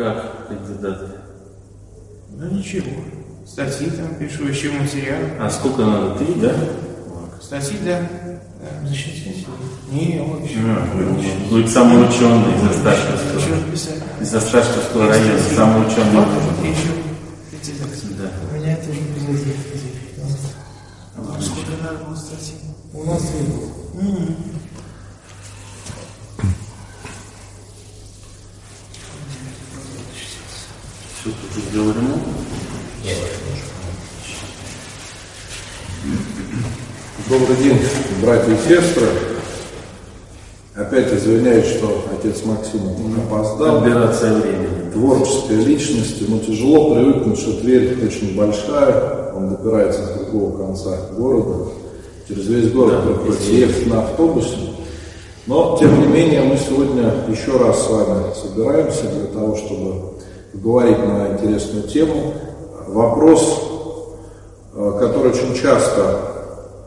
Как кандидат? Ну ничего. Статьи там пишу, еще материал. А сколько надо? Три, да? Статьи, да. да. Защитить? Не, очень. А, Будет самый ученый из Осташковского. Из Осташковского района, самый ученый. Еще. Да. У меня тоже так, Сколько надо было статей? У нас три. Все Добрый день, братья и сестры. Опять извиняюсь, что отец Максим опоздал. Операция времени. Творческой личности, но тяжело привыкнуть, что Тверь очень большая, он добирается с другого конца города, через весь город Да, приходится ехать на автобусе. Но, тем не менее, мы сегодня еще раз с вами собираемся для того, чтобы поговорить на интересную тему. Вопрос, э, который очень часто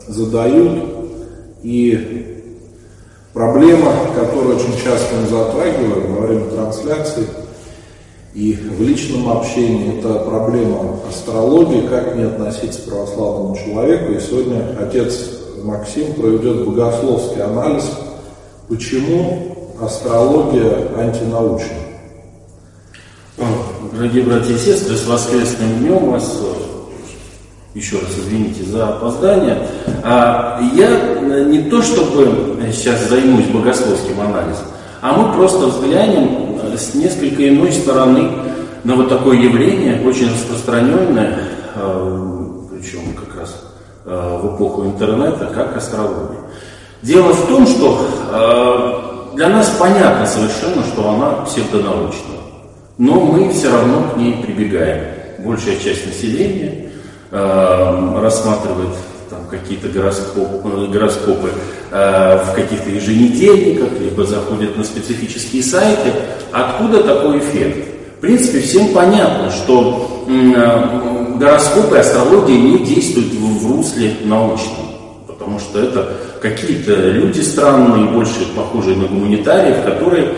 задают, и проблема, которую очень часто мы затрагиваем во время трансляции и в личном общении, это проблема астрологии, как к ней относиться к православному человеку. И сегодня отец Максим проведет богословский анализ, почему астрология антинаучна. Дорогие братья и сестры, с воскресным днем вас, еще раз извините за опоздание. А Я э, не то чтобы сейчас займусь богословским анализом, а мы просто взглянем э, с несколько иной стороны на вот такое явление, очень распространенное, э, причем как раз в эпоху интернета, как астрология. Дело в том, что для нас понятно совершенно, что она псевдонаучная. Но мы все равно к ней прибегаем. Большая часть населения э, рассматривает там, какие-то гороскоп- э, гороскопы э, в каких-то еженедельниках, либо заходят на специфические сайты. Откуда такой эффект? В принципе, всем понятно, что э, гороскопы и астрология не действуют в, в русле научном, потому что это какие-то люди странные, больше похожие на гуманитариев, которые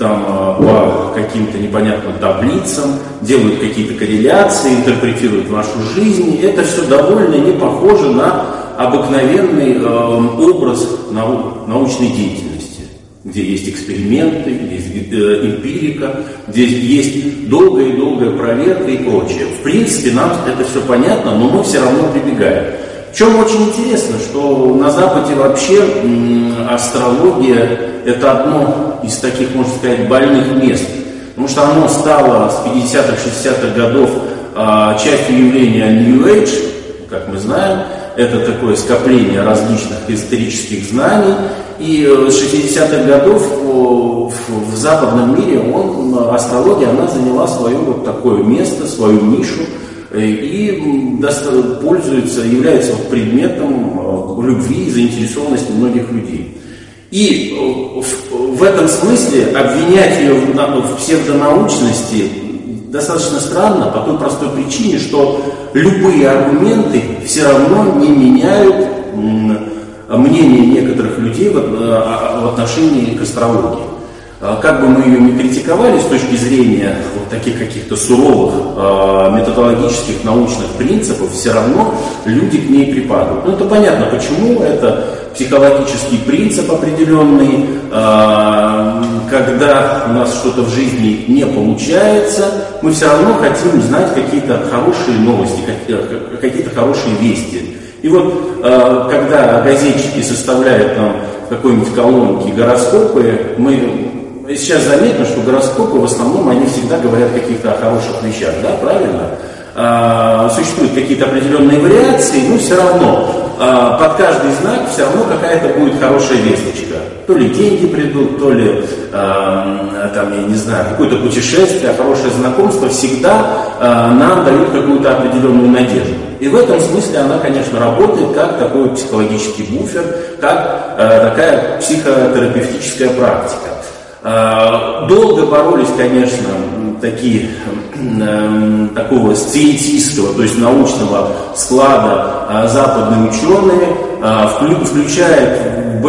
там э, по каким-то непонятным таблицам, делают какие-то корреляции, интерпретируют вашу жизнь. Это все довольно не похоже на обыкновенный э, образ нау- научной деятельности, где есть эксперименты, есть э, эмпирика, где есть долгая и долгая проверка и прочее. В принципе, нам это все понятно, но мы все равно прибегаем. В чем очень интересно, что на Западе вообще астрология это одно из таких, можно сказать, больных мест. Потому что оно стало с 50-х, 60-х годов а, частью явления New Age, как мы знаем. Это такое скопление различных исторических знаний. И э, с 60-х годов о, в, западном мире он, астрология она заняла свое вот такое место, свою нишу э, и м, доста- пользуется, является предметом э, любви и заинтересованности многих людей. И э, в, этом смысле обвинять ее в, на- в псевдонаучности достаточно странно по той простой причине, что любые аргументы все равно не меняют мнение некоторых людей в отношении к астрологии. А Как бы мы ее ни критиковали с точки зрения вот таких каких-то суровых э, методологических научных принципов, все равно люди к ней припадают. Ну это понятно, почему это психологический принцип определенный, э, когда у нас что-то в жизни не получается, мы все равно хотим знать какие-то хорошие новости, какие- какие-то хорошие вести. И вот э, когда газетчики составляют нам какой-нибудь колонке гороскопы, мы сейчас заметно, что гороскопы в основном они всегда говорят о каких-то хороших вещах, да, правильно? А, существуют какие-то определенные вариации, но все равно а, под каждый знак все равно какая-то будет хорошая весточка. То ли деньги придут, то ли а, там, я не знаю, какое-то путешествие, хорошее знакомство всегда а, нам дают какую-то определенную надежду. И в этом смысле она, конечно, работает как такой психологический буфер, как а, такая психотерапевтическая практика. А, Долго боролись, конечно, такие, м, такого сциентистского, то есть научного склада а, западные ученые, вклю- включая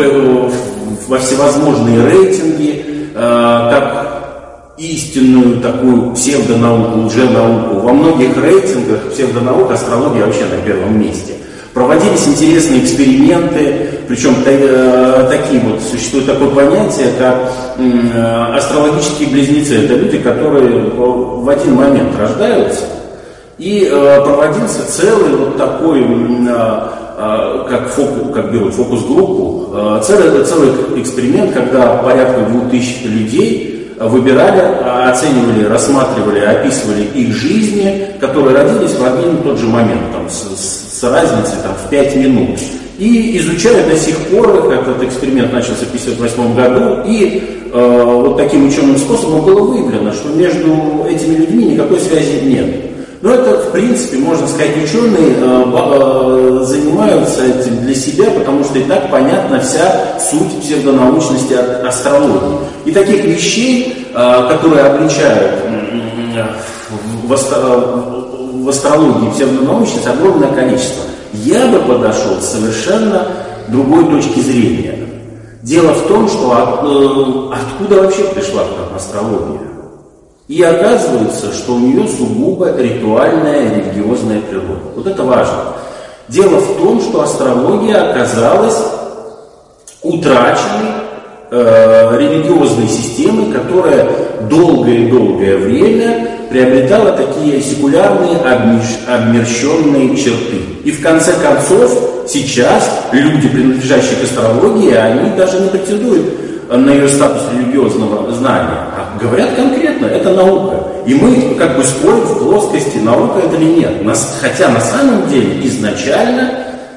во всевозможные рейтинги, как истинную такую псевдонауку, лженауку. Во многих рейтингах псевдонаука, астрология вообще на первом месте. Проводились интересные эксперименты, причем э, такие вот, существует такое понятие, как э, астрологические близнецы. Это люди, которые в один момент рождаются, и э, проводился целый вот такой, как, фокус, как берут фокус-группу, целый, целый эксперимент, когда порядка двух тысяч людей выбирали, оценивали, рассматривали, описывали их жизни, которые родились в один и тот же момент, там, с, с разницей там, в 5 минут. И изучают до сих пор, этот эксперимент начался в 1958 году, и э, вот таким ученым способом было выявлено, что между этими людьми никакой связи нет. Но это, в принципе, можно сказать, ученые э, э, занимаются этим для себя, потому что и так понятна вся суть псевдонаучности астрологии. И таких вещей, э, которые обличают э, в, в астрологии псевдонаучность огромное количество. Я бы подошел с совершенно другой точки зрения. Дело в том, что от, э, откуда вообще пришла к астрология? И оказывается, что у нее сугубо ритуальная религиозная природа. Вот это важно. Дело в том, что астрология оказалась утраченной э, религиозной системой, которая долгое-долгое время приобретала такие секулярные обмерщенные черты. И в конце концов, сейчас люди, принадлежащие к астрологии, они даже не претендуют на ее статус религиозного знания, а говорят конкретно, это наука. И мы как бы спорим в плоскости, наука это или нет. Хотя на самом деле изначально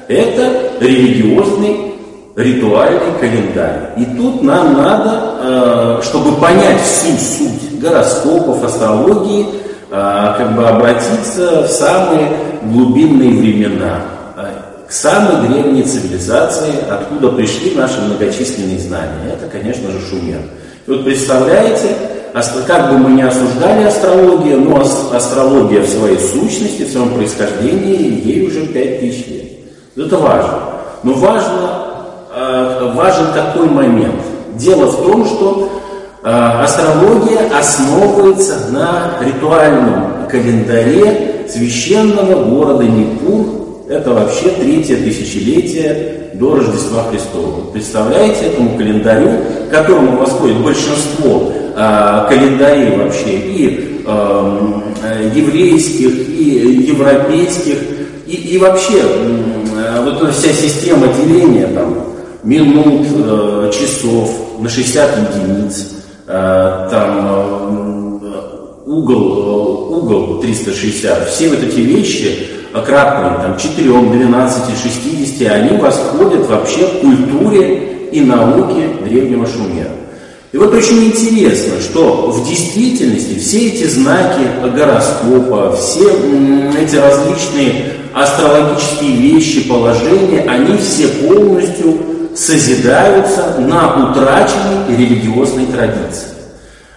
это религиозный ритуальный календарь. И тут нам надо, э, чтобы понять всю суть гороскопов, астрологии, э, как бы обратиться в самые глубинные времена, э, к самой древней цивилизации, откуда пришли наши многочисленные знания. Это, конечно же, Шумер. И вот представляете, как бы мы не осуждали астрологию, но астрология в своей сущности, в своем происхождении, ей уже 5000 лет. Это важно. Но важно важен такой момент. Дело в том, что э, астрология основывается на ритуальном календаре священного города Непур. Это вообще третье тысячелетие до Рождества Христова. Представляете этому календарю, которому восходит большинство э, календарей вообще и э, еврейских, и европейских, и, и вообще э, вот вся система деления там, минут, э, часов на 60 единиц, э, там э, угол, угол 360, все вот эти вещи, кратные, там 4, 12, 60, они восходят вообще к культуре и науке древнего Шумера. И вот очень интересно, что в действительности все эти знаки гороскопа, все эти различные астрологические вещи, положения, они все полностью созидаются на утраченной религиозной традиции.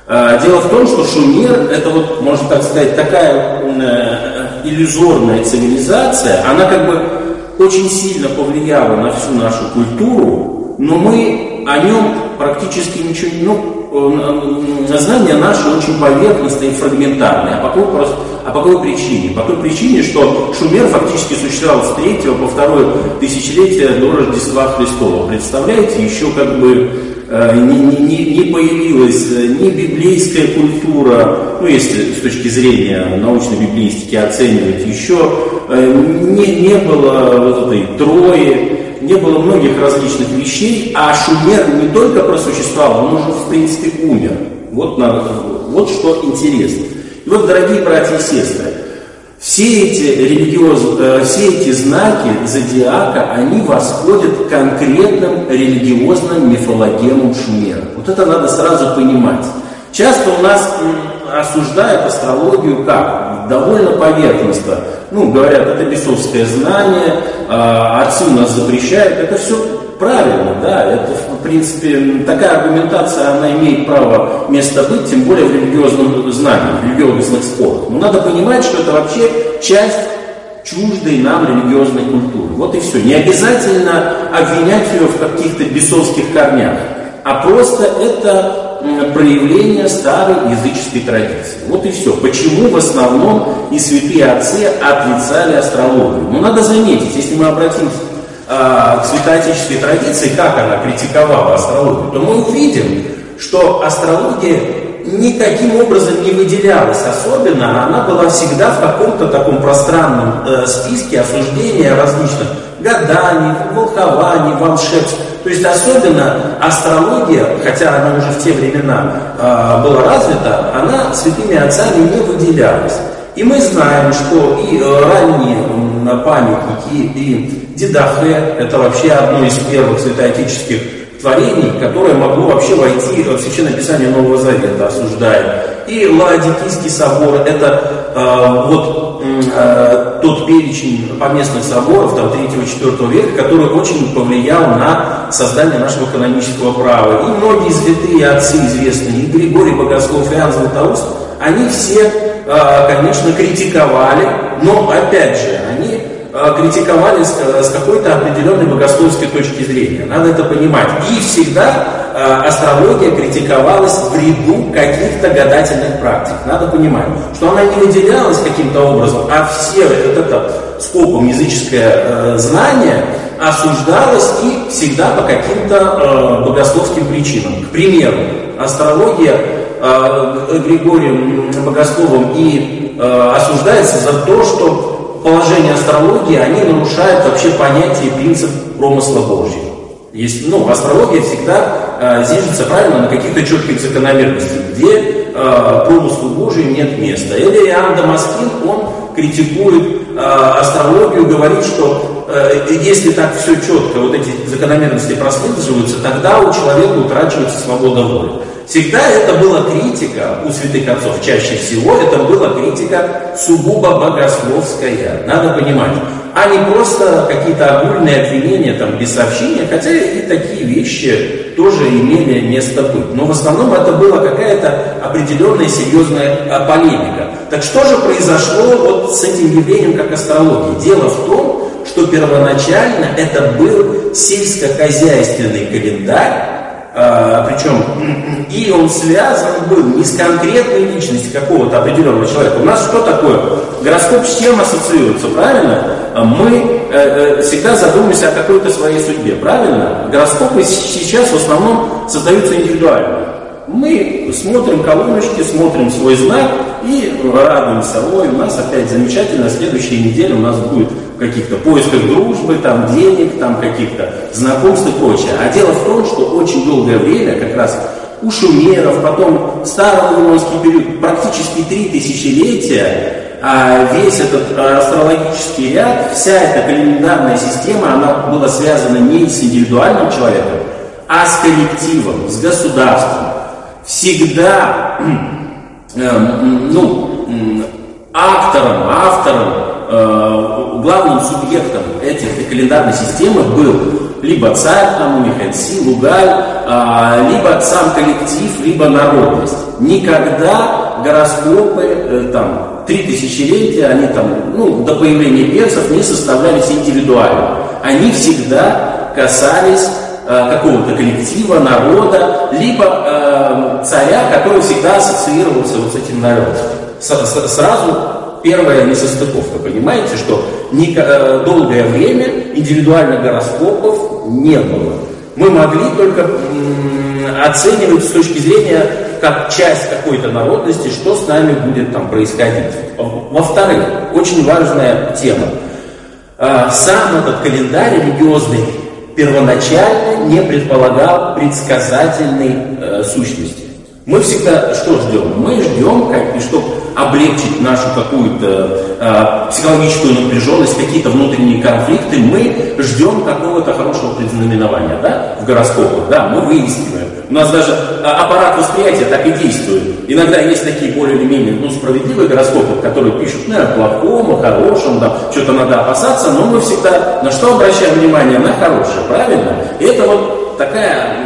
А, дело в том, что Шумер, это вот, можно так сказать, такая э, иллюзорная цивилизация, она как бы очень сильно повлияла на всю нашу культуру, но мы о нем практически ничего, ну, э, знания наши очень поверхностные и фрагментарные. А по какой, а по какой причине? По той причине, что Шумер фактически существовал с третьего по второе тысячелетие до Рождества Христова. Представляете, еще как бы э, не, не, не появилась э, ни библейская культура, ну если с точки зрения научной библистики оценивать, еще не, не было вот этой трои, не было многих различных вещей, а Шумер не только просуществовал, он уже в принципе умер. Вот, надо, вот что интересно. И вот, дорогие братья и сестры, все эти религиозные, э, все эти знаки зодиака, они восходят к конкретным религиозным мифологемам Шумера. Вот это надо сразу понимать. Часто у нас осуждают астрологию как? Довольно поверхностно. Ну, говорят, это бесовское знание, а, отцы нас запрещают. Это все правильно, да, это, в принципе, такая аргументация, она имеет право место быть, тем более в религиозном знании, в религиозных спорах. Но надо понимать, что это вообще часть чуждой нам религиозной культуры. Вот и все. Не обязательно обвинять ее в каких-то бесовских корнях, а просто это проявление старой языческой традиции. Вот и все. Почему в основном и святые отцы отрицали астрологию? Ну, надо заметить, если мы обратимся а, к святоотеческой традиции, как она критиковала астрологию, то мы увидим, что астрология никаким образом не выделялась особенно, она была всегда в каком-то таком пространном э, списке осуждения различных гаданий, волхований, волшебств. То есть особенно астрология, хотя она уже в те времена э, была развита, она святыми отцами не выделялась. И мы знаем, что и э, ранние памятники, и Дидахе, это вообще одно из первых святоотеческих творений, которое могло вообще войти в Священное Писание Нового Завета, осуждая. И Лаодикийский собор, это э, вот э, тот перечень поместных соборов, там, 3-4 века, который очень повлиял на создание нашего канонического права. И многие святые отцы известные, и Григорий Богослов, и Иоанн Златоуст, они все, э, конечно, критиковали, но, опять же, они критиковали с, э, с какой-то определенной богословской точки зрения. Надо это понимать. И всегда э, астрология критиковалась в ряду каких-то гадательных практик. Надо понимать, что она не выделялась каким-то образом, а все вот это скопом языческое э, знание осуждалось и всегда по каким-то э, богословским причинам. К примеру, астрология э, Григорием Богословом и э, осуждается за то, что положение астрологии, они нарушают вообще понятие принцип промысла Божьего. Есть, ну, астрология всегда э, зиждется правильно на каких-то четких закономерностях, где э, промыслу Божию нет места. Или Иоанн Дамаскин, он критикует э, астрологию, говорит, что э, если так все четко, вот эти закономерности прослеживаются, тогда у человека утрачивается свобода воли. Всегда это была критика у святых отцов, чаще всего это была критика сугубо богословская, надо понимать, а не просто какие-то огульные обвинения там без сообщения, хотя и такие вещи тоже имели место быть. Но в основном это была какая-то определенная серьезная а, полемика. Так что же произошло вот с этим явлением как астрологии? Дело в том, что первоначально это был сельскохозяйственный календарь, причем и он связан был не с конкретной личностью какого-то определенного человека. У нас что такое? Гороскоп с чем ассоциируется, правильно? А мы э, э, всегда задумываемся о какой-то своей судьбе, правильно? Гороскопы сейчас в основном создаются индивидуально. Мы смотрим колоночки, смотрим свой знак и радуемся. Ой, у нас опять замечательно, следующая неделя у нас будет каких-то поисках дружбы, там, денег, там, каких-то знакомств и прочее. А дело в том, что очень долгое время, как раз у шумеров, потом старый вавилонский период, практически три тысячелетия, а весь этот астрологический ряд, вся эта календарная система, она была связана не с индивидуальным человеком, а с коллективом, с государством. Всегда, э, ну, автором, автором главным субъектом этих календарной системы был либо царь, там у них Энси, Лугаль, э, либо сам коллектив, либо народность. Никогда гороскопы э, там три тысячелетия, они там, ну, до появления перцев не составлялись индивидуально. Они всегда касались э, какого-то коллектива, народа, либо э, царя, который всегда ассоциировался вот с этим народом. С, с, сразу первая несостыковка. Понимаете, что э, долгое время индивидуальных гороскопов не было. Мы могли только оценивать с точки зрения, как часть какой-то народности, что с нами будет там происходить. Во-вторых, очень важная тема. Э, сам этот календарь религиозный первоначально не предполагал предсказательной э, сущности. Мы всегда что ждем? Мы ждем, как, и чтобы облегчить нашу какую-то э, психологическую напряженность, какие-то внутренние конфликты, мы ждем какого-то хорошего предзнаменования, да, в гороскопах, да, мы выискиваем. У нас даже а, аппарат восприятия так и действует. Иногда есть такие более или менее ну, справедливые гороскопы, которые пишут ну, о плохом, о хорошем, да, что-то надо опасаться, но мы всегда на что обращаем внимание? На хорошее, правильно? И это вот такая,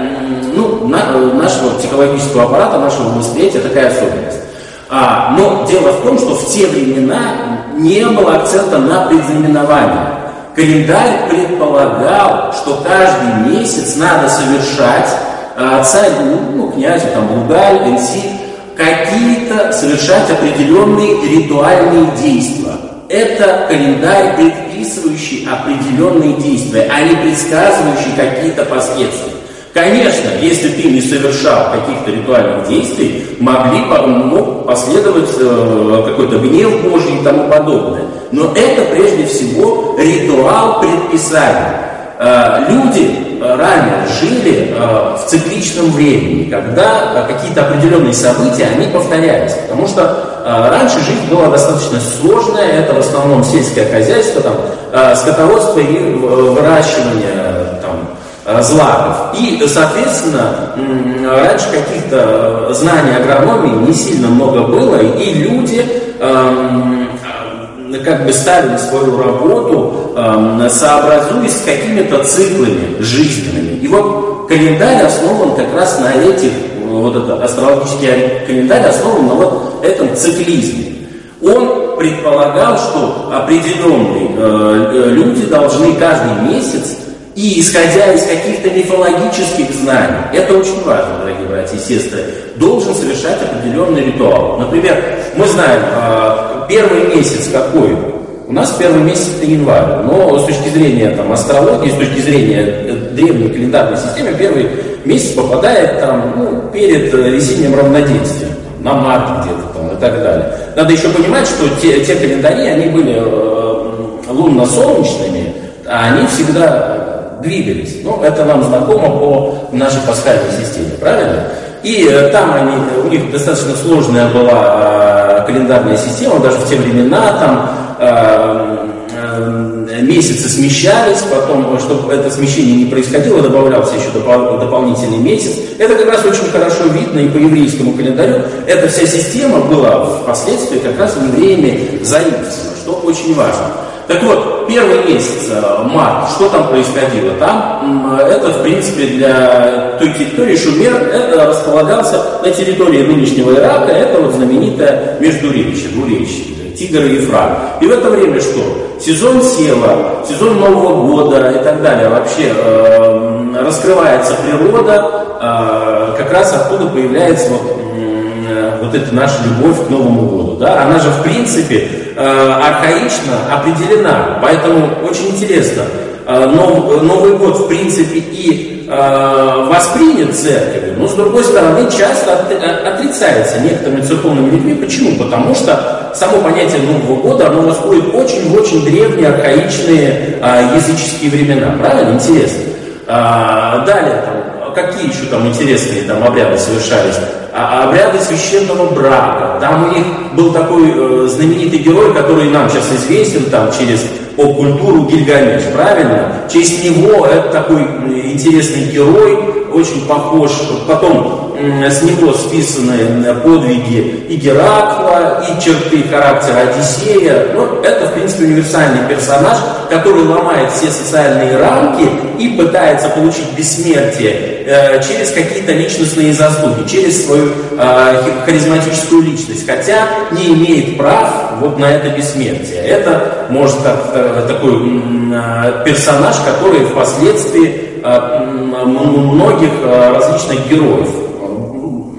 ну, на, нашего психологического аппарата, нашего восприятия такая особенность. А, но дело в том, что в те времена не было акцента на предзнаменование. Календарь предполагал, что каждый месяц надо совершать а, царь, ну, князю, там, Лугаль, Энсит, какие-то совершать определенные ритуальные действия. Это календарь, предписывающий определенные действия, а не предсказывающий какие-то последствия. Конечно, если ты не совершал каких-то ритуальных действий, могли мог последовать э, какой-то гнев Божий и тому подобное. Но это прежде всего ритуал предписания. Э, люди ранее жили э, в цикличном времени, когда э, какие-то определенные события, они повторялись. Потому что раньше жизнь была достаточно сложная, это в основном сельское хозяйство, там, скотоводство и выращивание злаков. И, соответственно, раньше каких-то знаний агрономии не сильно много было, и люди эм, как бы ставили свою работу, э, сообразуясь с какими-то циклами жизненными. И вот календарь основан как раз на этих, вот этот астрологический календарь основан на вот этом циклизме. Он предполагал, что определенные э, люди должны каждый месяц и исходя из каких-то мифологических знаний, это очень важно, дорогие братья и сестры, должен совершать определенный ритуал. Например, мы знаем, а, первый месяц какой? У нас первый месяц это январь, но с точки зрения там, астрологии, с точки зрения э, древней календарной системы, первый месяц попадает там, ну, перед э, весенним равноденствием, на март где-то там и так далее. Надо еще понимать, что те, те календари, они были э, лунно-солнечными, а они всегда двигались. Ну, это нам знакомо по нашей пасхальной системе, правильно? И э, там они, у них достаточно сложная была э, календарная система, даже в те времена там э, месяцы смещались, потом, чтобы это смещение не происходило, добавлялся еще дополнительный месяц. Это как раз очень хорошо видно и по еврейскому календарю. Эта вся система была впоследствии как раз евреями заимствована, что очень важно. Так вот, первый месяц, э, март, что там происходило? Там это, в принципе, для той территории Шумер, это располагался на территории нынешнего Ирака, это вот знаменитое Междуречье, двуречье, Тигр и Ефрат. И в это время что? Сезон сева, сезон Нового года и так далее. Вообще э, раскрывается природа, э, как раз оттуда появляется вот вот эта наша любовь к Новому году, да, она же в принципе э, архаично определена, поэтому очень интересно, э, Нов, Новый год в принципе и э, воспринят церковью, но с другой стороны часто от, э, отрицается некоторыми церковными людьми. Почему? Потому что само понятие Нового года, оно восходит очень в очень древние, архаичные э, языческие времена. Правильно? Интересно. Далее, какие еще там интересные там обряды совершались? А, обряды священного брака. Там у них был такой э, знаменитый герой, который нам сейчас известен там через поп-культуру Гильгамеш, правильно? Честь него это такой интересный герой, очень похож. Потом с него списаны подвиги и Геракла, и черты характера Одиссея. Ну, это, в принципе, универсальный персонаж, который ломает все социальные рамки и пытается получить бессмертие э, через какие-то личностные заслуги, через свою э, харизматическую личность, хотя не имеет прав вот на это бессмертие. Это может как э, такой э, персонаж, который впоследствии э, многих э, различных героев Э,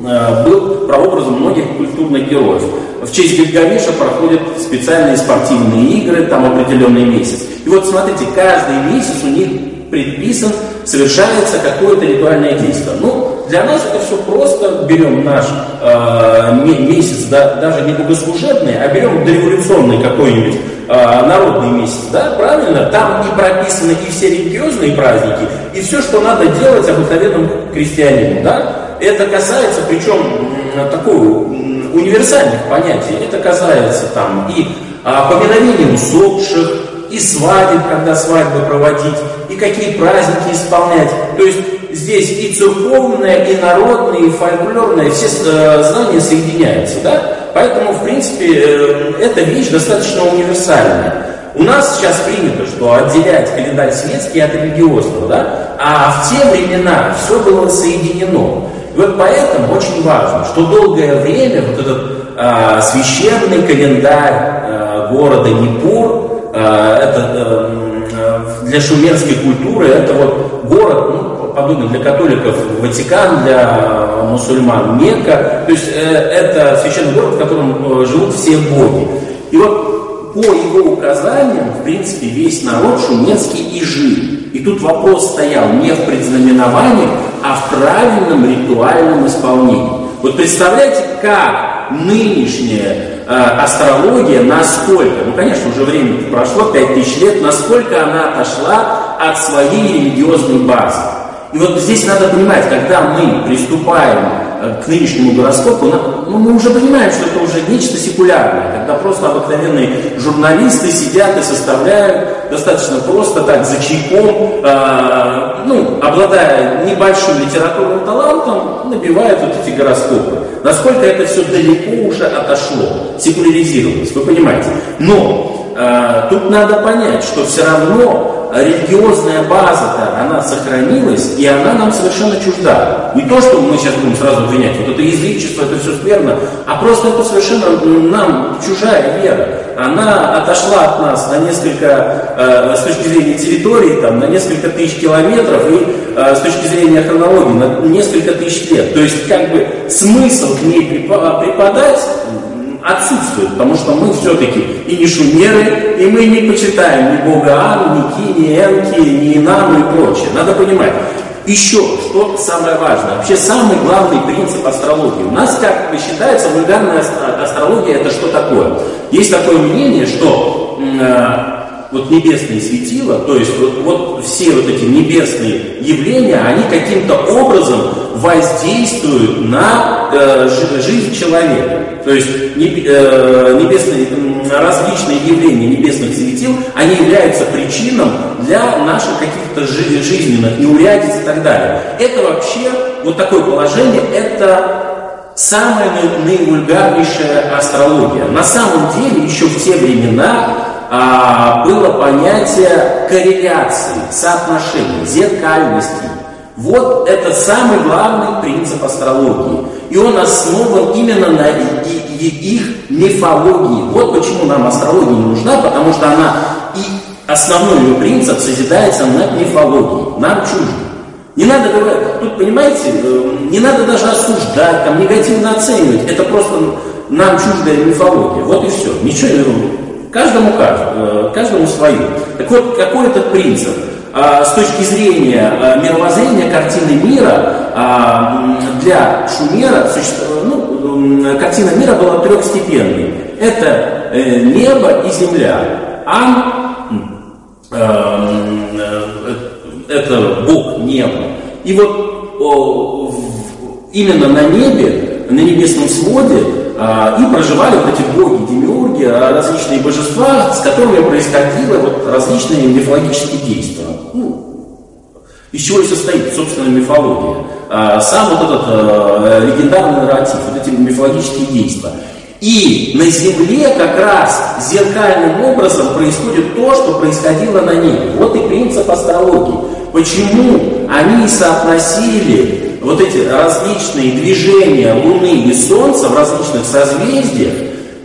был прообразом многих культурных героев. В честь Гильгамеша проходят специальные спортивные игры, там определенный месяц. И вот смотрите, каждый месяц у них предписан, совершается какое-то ритуальное действие. Ну, для нас это все просто, берем наш э, месяц, да, даже не богослужебный, а берем дореволюционный какой-нибудь э, народный месяц, да, правильно? Там и прописаны и все религиозные праздники, и все, что надо делать обыкновенному крестьянину, да? Это касается, причем такого универсальных понятий. Это касается там и а, поминовения усопших, и свадеб, когда свадьбы проводить, и какие праздники исполнять. То есть здесь и церковное, и народное, и фольклорное, все э, знания соединяются. Да? Поэтому, в принципе, э, эта вещь достаточно универсальная. У нас сейчас принято, что отделять календарь светский от религиозного, да? а в те времена все было соединено. И вот поэтому очень важно, что долгое время вот этот э, священный календарь э, города Непур, э, это э, для шумерской культуры, это вот город, ну, подобен для католиков Ватикан, для мусульман Мекка. То есть э, это священный город, в котором э, живут все боги. И вот по его указаниям, в принципе, весь народ шумецкий и жил. Тут вопрос стоял не в предзнаменовании, а в правильном ритуальном исполнении. Вот представляете, как нынешняя э, астрология, насколько, ну, конечно, уже время прошло, 5000 лет, насколько она отошла от своей религиозной базы. И вот здесь надо понимать, когда мы приступаем э, к нынешнему гороскопу, ну, мы уже понимаем, что это уже нечто секулярное, когда просто обыкновенные журналисты сидят и составляют достаточно просто так за чайком, э, ну, обладая небольшим литературным талантом, набивают вот эти гороскопы. Насколько это все далеко уже отошло, секуляризировалось, вы понимаете. Но тут надо понять, что все равно религиозная база-то, она сохранилась, и она нам совершенно чужда. Не то, что мы сейчас будем сразу обвинять, вот это язычество, это все скверно, а просто это совершенно нам чужая вера. Она отошла от нас на несколько, э, с точки зрения территории, там, на несколько тысяч километров, и э, с точки зрения хронологии, на несколько тысяч лет. То есть, как бы, смысл к ней преподать отсутствует, потому что мы все-таки и не шумеры, и мы не почитаем ни Бога Ан, ни Ки, ни Энки, ни Инану и прочее. Надо понимать. Еще, что самое важное, вообще самый главный принцип астрологии. У нас, как считается, вульгарная астрология это что такое? Есть такое мнение, что э, вот небесные светила, то есть вот, вот все вот эти небесные явления, они каким-то образом воздействуют на э, жизнь человека. То есть не, э, небесные, различные явления небесных светил, они являются причином для наших каких-то жизненных неурядиц и так далее. Это вообще, вот такое положение, это самая наивульгарнейшая астрология. На самом деле, еще в те времена а, было понятие корреляции, соотношения, зеркальности. Вот это самый главный принцип астрологии. И он основан именно на их мифологии. Вот почему нам астрология не нужна, потому что она и основной ее принцип созидается на мифологии, нам чуждо. Не надо говорить, тут, понимаете, э, не надо даже осуждать, там, негативно оценивать. Это просто нам чуждая мифология. Вот и все. Ничего, каждому, каждому, э, каждому свое. Так вот, какой этот принцип? А, с точки зрения а, мировоззрения картины мира а, для Шумера ну, картина мира была трехстепенной. Это э, небо и земля. Ан э, это Бог неба. И вот именно на небе, на небесном своде и проживали вот эти боги, демиурги, а, различные божества, с которыми происходило вот различные мифологические действия. Ну, из чего и состоит, собственно, мифология. А, сам вот этот легендарный нарратив, вот эти мифологические действия. И на Земле как раз зеркальным образом происходит то, что происходило на небе. Вот и принцип астрологии. Почему они соотносили вот эти различные движения Луны и Солнца в различных созвездиях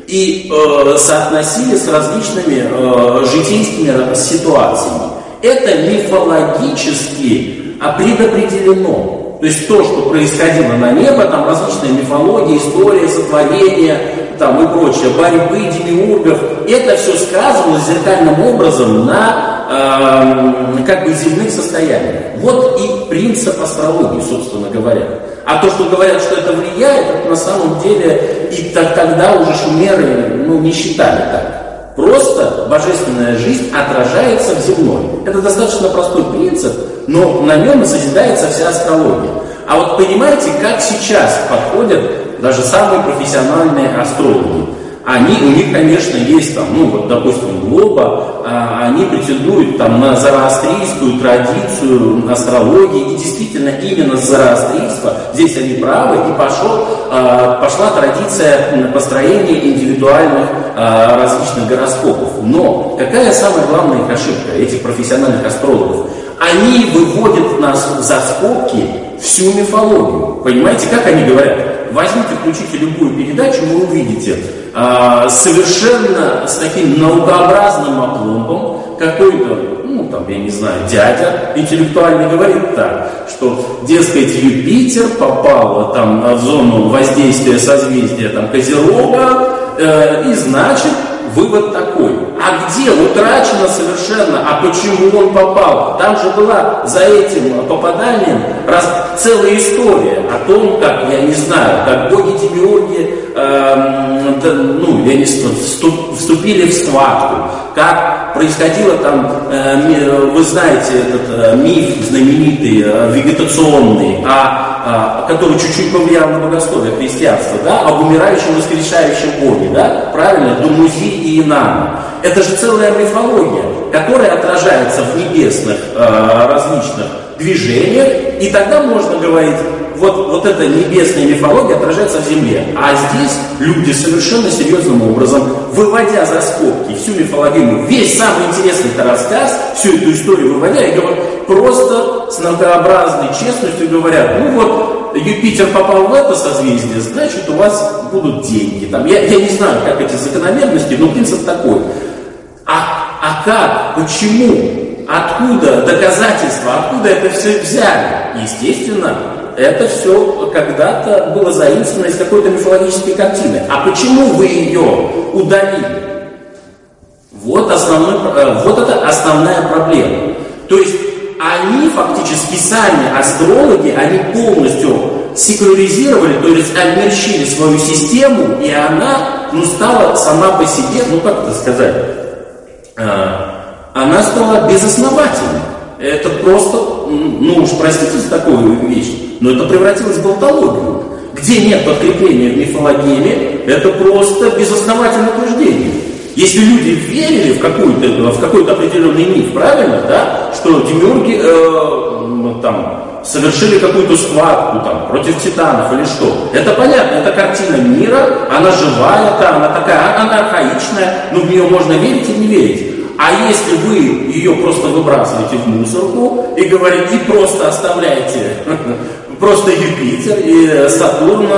и э, соотносили с различными э, житейскими ситуациями. Это мифологически предопределено. То есть то, что происходило на небо, там различные мифологии, история, сотворения, там и прочее, борьбы демиургов, это все сказывалось зеркальным образом на э, как бы земных состояниях. Вот и принцип астрологии, собственно говоря. А то, что говорят, что это влияет, это на самом деле и так, тогда уже шумеры ну, не считали так. Просто божественная жизнь отражается в земной. Это достаточно простой принцип, но на нем и созидается вся астрология. А вот понимаете, как сейчас подходят даже самые профессиональные астрологи? Они, у них, конечно, есть там, ну вот, допустим, Глоба, а, они претендуют там на зороастрийскую традицию астрологии, и действительно именно с зороастрийства, здесь они правы, и пошел, а, пошла традиция построения индивидуальных а, различных гороскопов. Но какая самая главная их ошибка этих профессиональных астрологов? Они выводят нас за скобки всю мифологию. Понимаете, как они говорят? Возьмите, включите любую передачу, вы увидите, а, совершенно с таким наукообразным опломбом какой-то ну, там, я не знаю, дядя интеллектуальный говорит так, что, дескать, Юпитер попал там в зону воздействия созвездия там, Козерога, э, и значит, вывод такой. А где? Утрачено совершенно, а почему он попал? Там же была за этим попаданием раз, целая история о том, как, я не знаю, как боги-демиурги, э, да, ну, я не вступ, вступили в схватку, как происходило там, э, вы знаете этот э, миф знаменитый, э, вегетационный, а, а, который чуть-чуть повлиял на богословие христианства, да, об умирающем воскрешающем боге, да, правильно, Думузи и Инана. Это же целая мифология, которая отражается в небесных э, различных движениях, и тогда можно говорить, вот, вот эта небесная мифология отражается в земле. А здесь люди совершенно серьезным образом, выводя за скобки всю мифологию, весь самый интересный рассказ, всю эту историю выводя, и говорят, просто с многообразной честностью говорят, ну вот, Юпитер попал в это созвездие, значит у вас будут деньги. Там, я, я не знаю, как эти закономерности, но принцип такой. А, а как? Почему? Откуда доказательства? Откуда это все взяли? Естественно, это все когда-то было заимствовано из какой-то мифологической картины. А почему вы ее удалили? Вот, основной, э, вот это основная проблема. То есть они фактически сами, астрологи, они полностью секуляризировали, то есть обмерщили свою систему, и она ну, стала сама по себе, ну как это сказать, она стала безосновательной. Это просто, ну уж простите за такую вещь, но это превратилось в болтологию. Где нет подкрепления в мифологеме, это просто безосновательное утверждение. Если люди верили в, какой-то, в какой-то определенный миф, правильно, да, что демиурги э, там, совершили какую-то схватку там, против титанов или что, это понятно, это картина мира, она живая, да, она такая, она архаичная, но в нее можно верить или не верить. А если вы ее просто выбрасываете в мусорку и говорите, и просто оставляете просто Юпитер и Сатурн,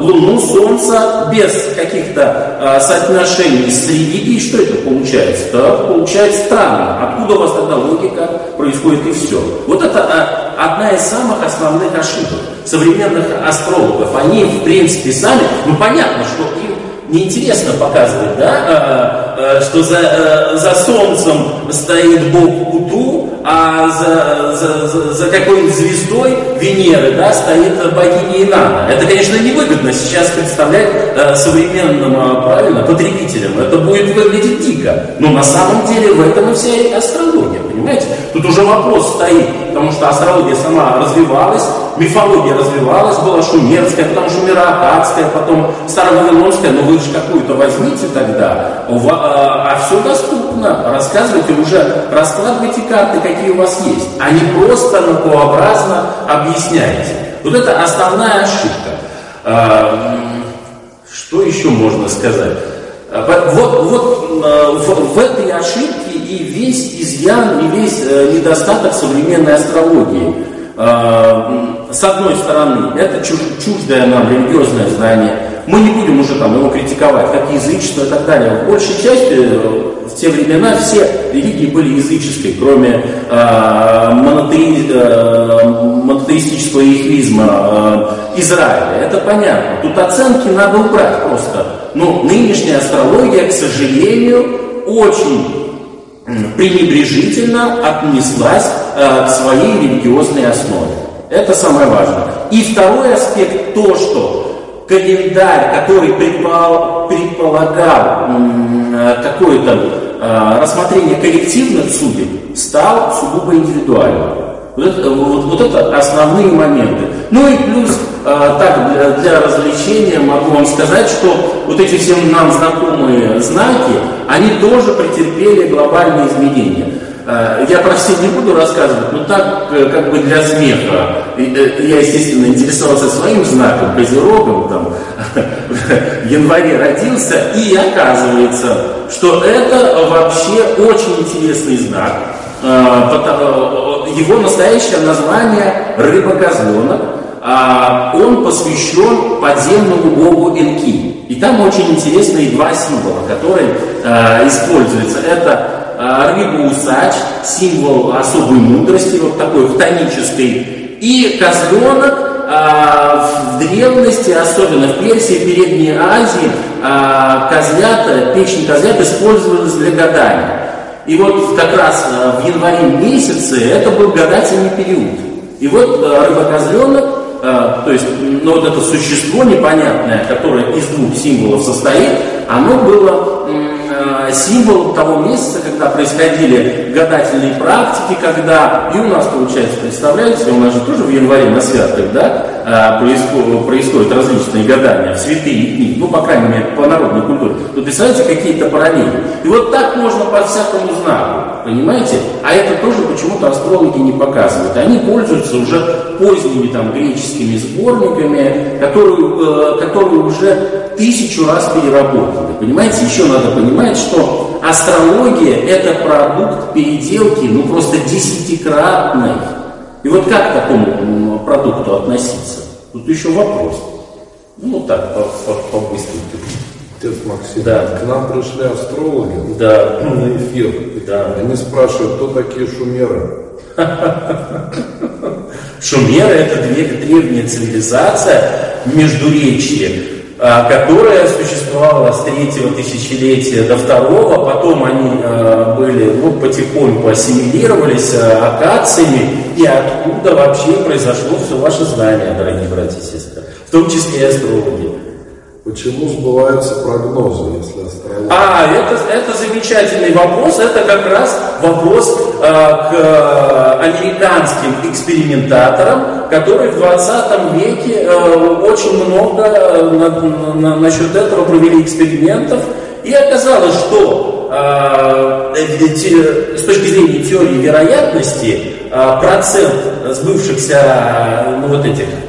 Луну, Солнце без каких-то а, соотношений с религией, что это получается? Да, получается странно. Откуда у вас тогда логика происходит и все? Вот это а, одна из самых основных ошибок современных астрологов. Они, в принципе, сами, ну понятно, что им неинтересно показывать, да, что за, за солнцем стоит бог Уту, а за, за, за, за какой-нибудь звездой Венеры, да, стоит богиня Инана. Это, конечно, невыгодно сейчас представлять э, современным, э, правильно, потребителям. Это будет выглядеть дико. Но на самом деле в этом и вся астрология, понимаете? Тут уже вопрос стоит, потому что астрология сама развивалась, мифология развивалась, была шумерская, потом шумеро-акадская, потом старовавилонская, но вы же какую-то возьмите тогда, а, а все доступно, рассказывайте уже, раскладывайте карты, какие у вас есть, а не просто наукообразно объясняете. Вот это основная ошибка. А, что еще можно сказать? А, вот, вот в, в этой ошибке и весь изъян, и весь э, недостаток современной астрологии. С одной стороны, это чуждое нам религиозное знание. Мы не будем уже там его критиковать, как язычество и так далее. В большей части э, в те времена все религии были языческие, кроме э, монотеи, э, монотеистического ихвизма э, Израиля. Это понятно. Тут оценки надо убрать просто. Но нынешняя астрология, к сожалению, очень пренебрежительно отнеслась э, к своей религиозной основе. Это самое важное. И второй аспект то, что календарь, который предпол, предполагал э, какое-то э, рассмотрение коллективных судеб, стал сугубо индивидуальным. Вот это, вот, вот это основные моменты. Ну и плюс, э, так, для, для развлечения могу вам сказать, что вот эти всем нам знакомые знаки, они тоже претерпели глобальные изменения. Э, я про все не буду рассказывать, но так, э, как бы для смеха. Э, я, естественно, интересовался своим знаком, козерогом, там, в январе родился, и оказывается, что это вообще очень интересный знак. Его настоящее название рыба-козленок. А он посвящен подземному богу Энки. И там очень интересные два символа, которые используются. Это а, рыба-усач, символ особой мудрости, вот такой хтонической, и козленок, а, в древности, особенно в Персии, в Передней Азии, а, козлята, печень козлят использовалась для гадания. И вот как раз а, в январе месяце это был гадательный период. И вот рыба-козленок, то есть ну, вот это существо непонятное, которое из двух символов состоит, оно было символ того месяца, когда происходили гадательные практики, когда, и у нас получается, представляете, у нас же тоже в январе на святых, да, э, происходят, происходят различные гадания в святые дни, ну, по крайней мере, по народной культуре, то представляете, какие-то параллели. И вот так можно по всякому знаку, понимаете? А это тоже почему-то астрологи не показывают. Они пользуются уже поздними там греческими сборниками, которые, э, которые уже тысячу раз переработаны. Понимаете, еще надо понимать, что астрология это продукт переделки, ну просто десятикратной. И вот как к такому продукту относиться? Тут еще вопрос. Ну так, по-быстренько. Отец Максим, да. к нам пришли астрологи да. на эфир. Да. Они спрашивают, кто такие шумеры? Шумеры – это древняя цивилизация Междуречья, а, которая существовала с третьего тысячелетия до второго, потом они а, были, ну, потихоньку ассимилировались а, акациями, и откуда вообще произошло все ваше знание, дорогие братья и сестры, в том числе и астрологи. Почему сбываются прогнозы, если астрология? А, это, это замечательный вопрос. Это как раз вопрос э, к американским экспериментаторам, которые в 20 веке э, очень много э, на, на, насчет этого провели экспериментов. И оказалось, что э, те, с точки зрения теории вероятности э, процент сбывшихся ну, вот этих Э,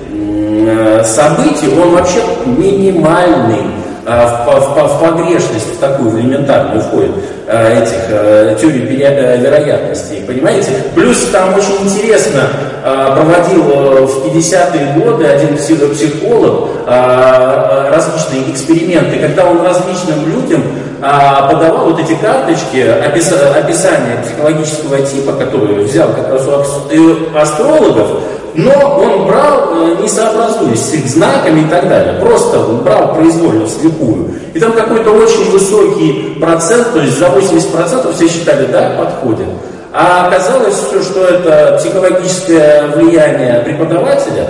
событий, он вообще минимальный э, в, в, в погрешность, в такую элементарную входит э, этих теорий вероятностей, понимаете? Плюс там очень интересно проводил в 50-е годы один психолог различные эксперименты, когда он различным людям подавал вот эти карточки описания психологического типа, которые взял как раз у астрологов, но он брал, э, не сообразуясь с их знаками и так далее, просто он брал произвольно, вслепую. И там какой-то очень высокий процент, то есть за 80% все считали, да, подходит. А оказалось все, что это психологическое влияние преподавателя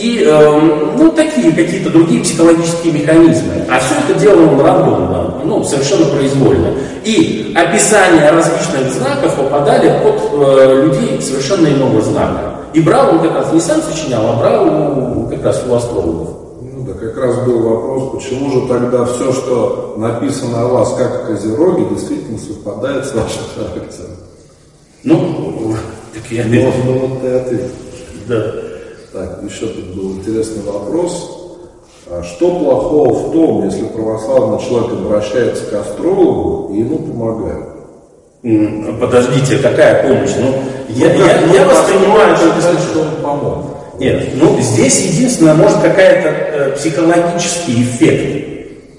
и э, ну, такие какие-то другие психологические механизмы. А все это делал он рандомно, ну, совершенно произвольно. И описания различных знаков попадали под э, людей совершенно иного знака. И брал он как раз не сам сочинял, а брал как раз у астрологов. Ну да, как раз был вопрос, почему же тогда все, что написано о вас как Козероге, действительно совпадает с вашим характером? Ну, так я... Ну, ну вот ты ответил. Да. Так, еще тут был интересный вопрос. А что плохого в том, если православный человек обращается к астрологу и ему помогают? Подождите, какая помощь? Ну, я, ну, я, я воспринимаю только что он помог. Нет, ну здесь единственное, может какая-то э, психологический эффект.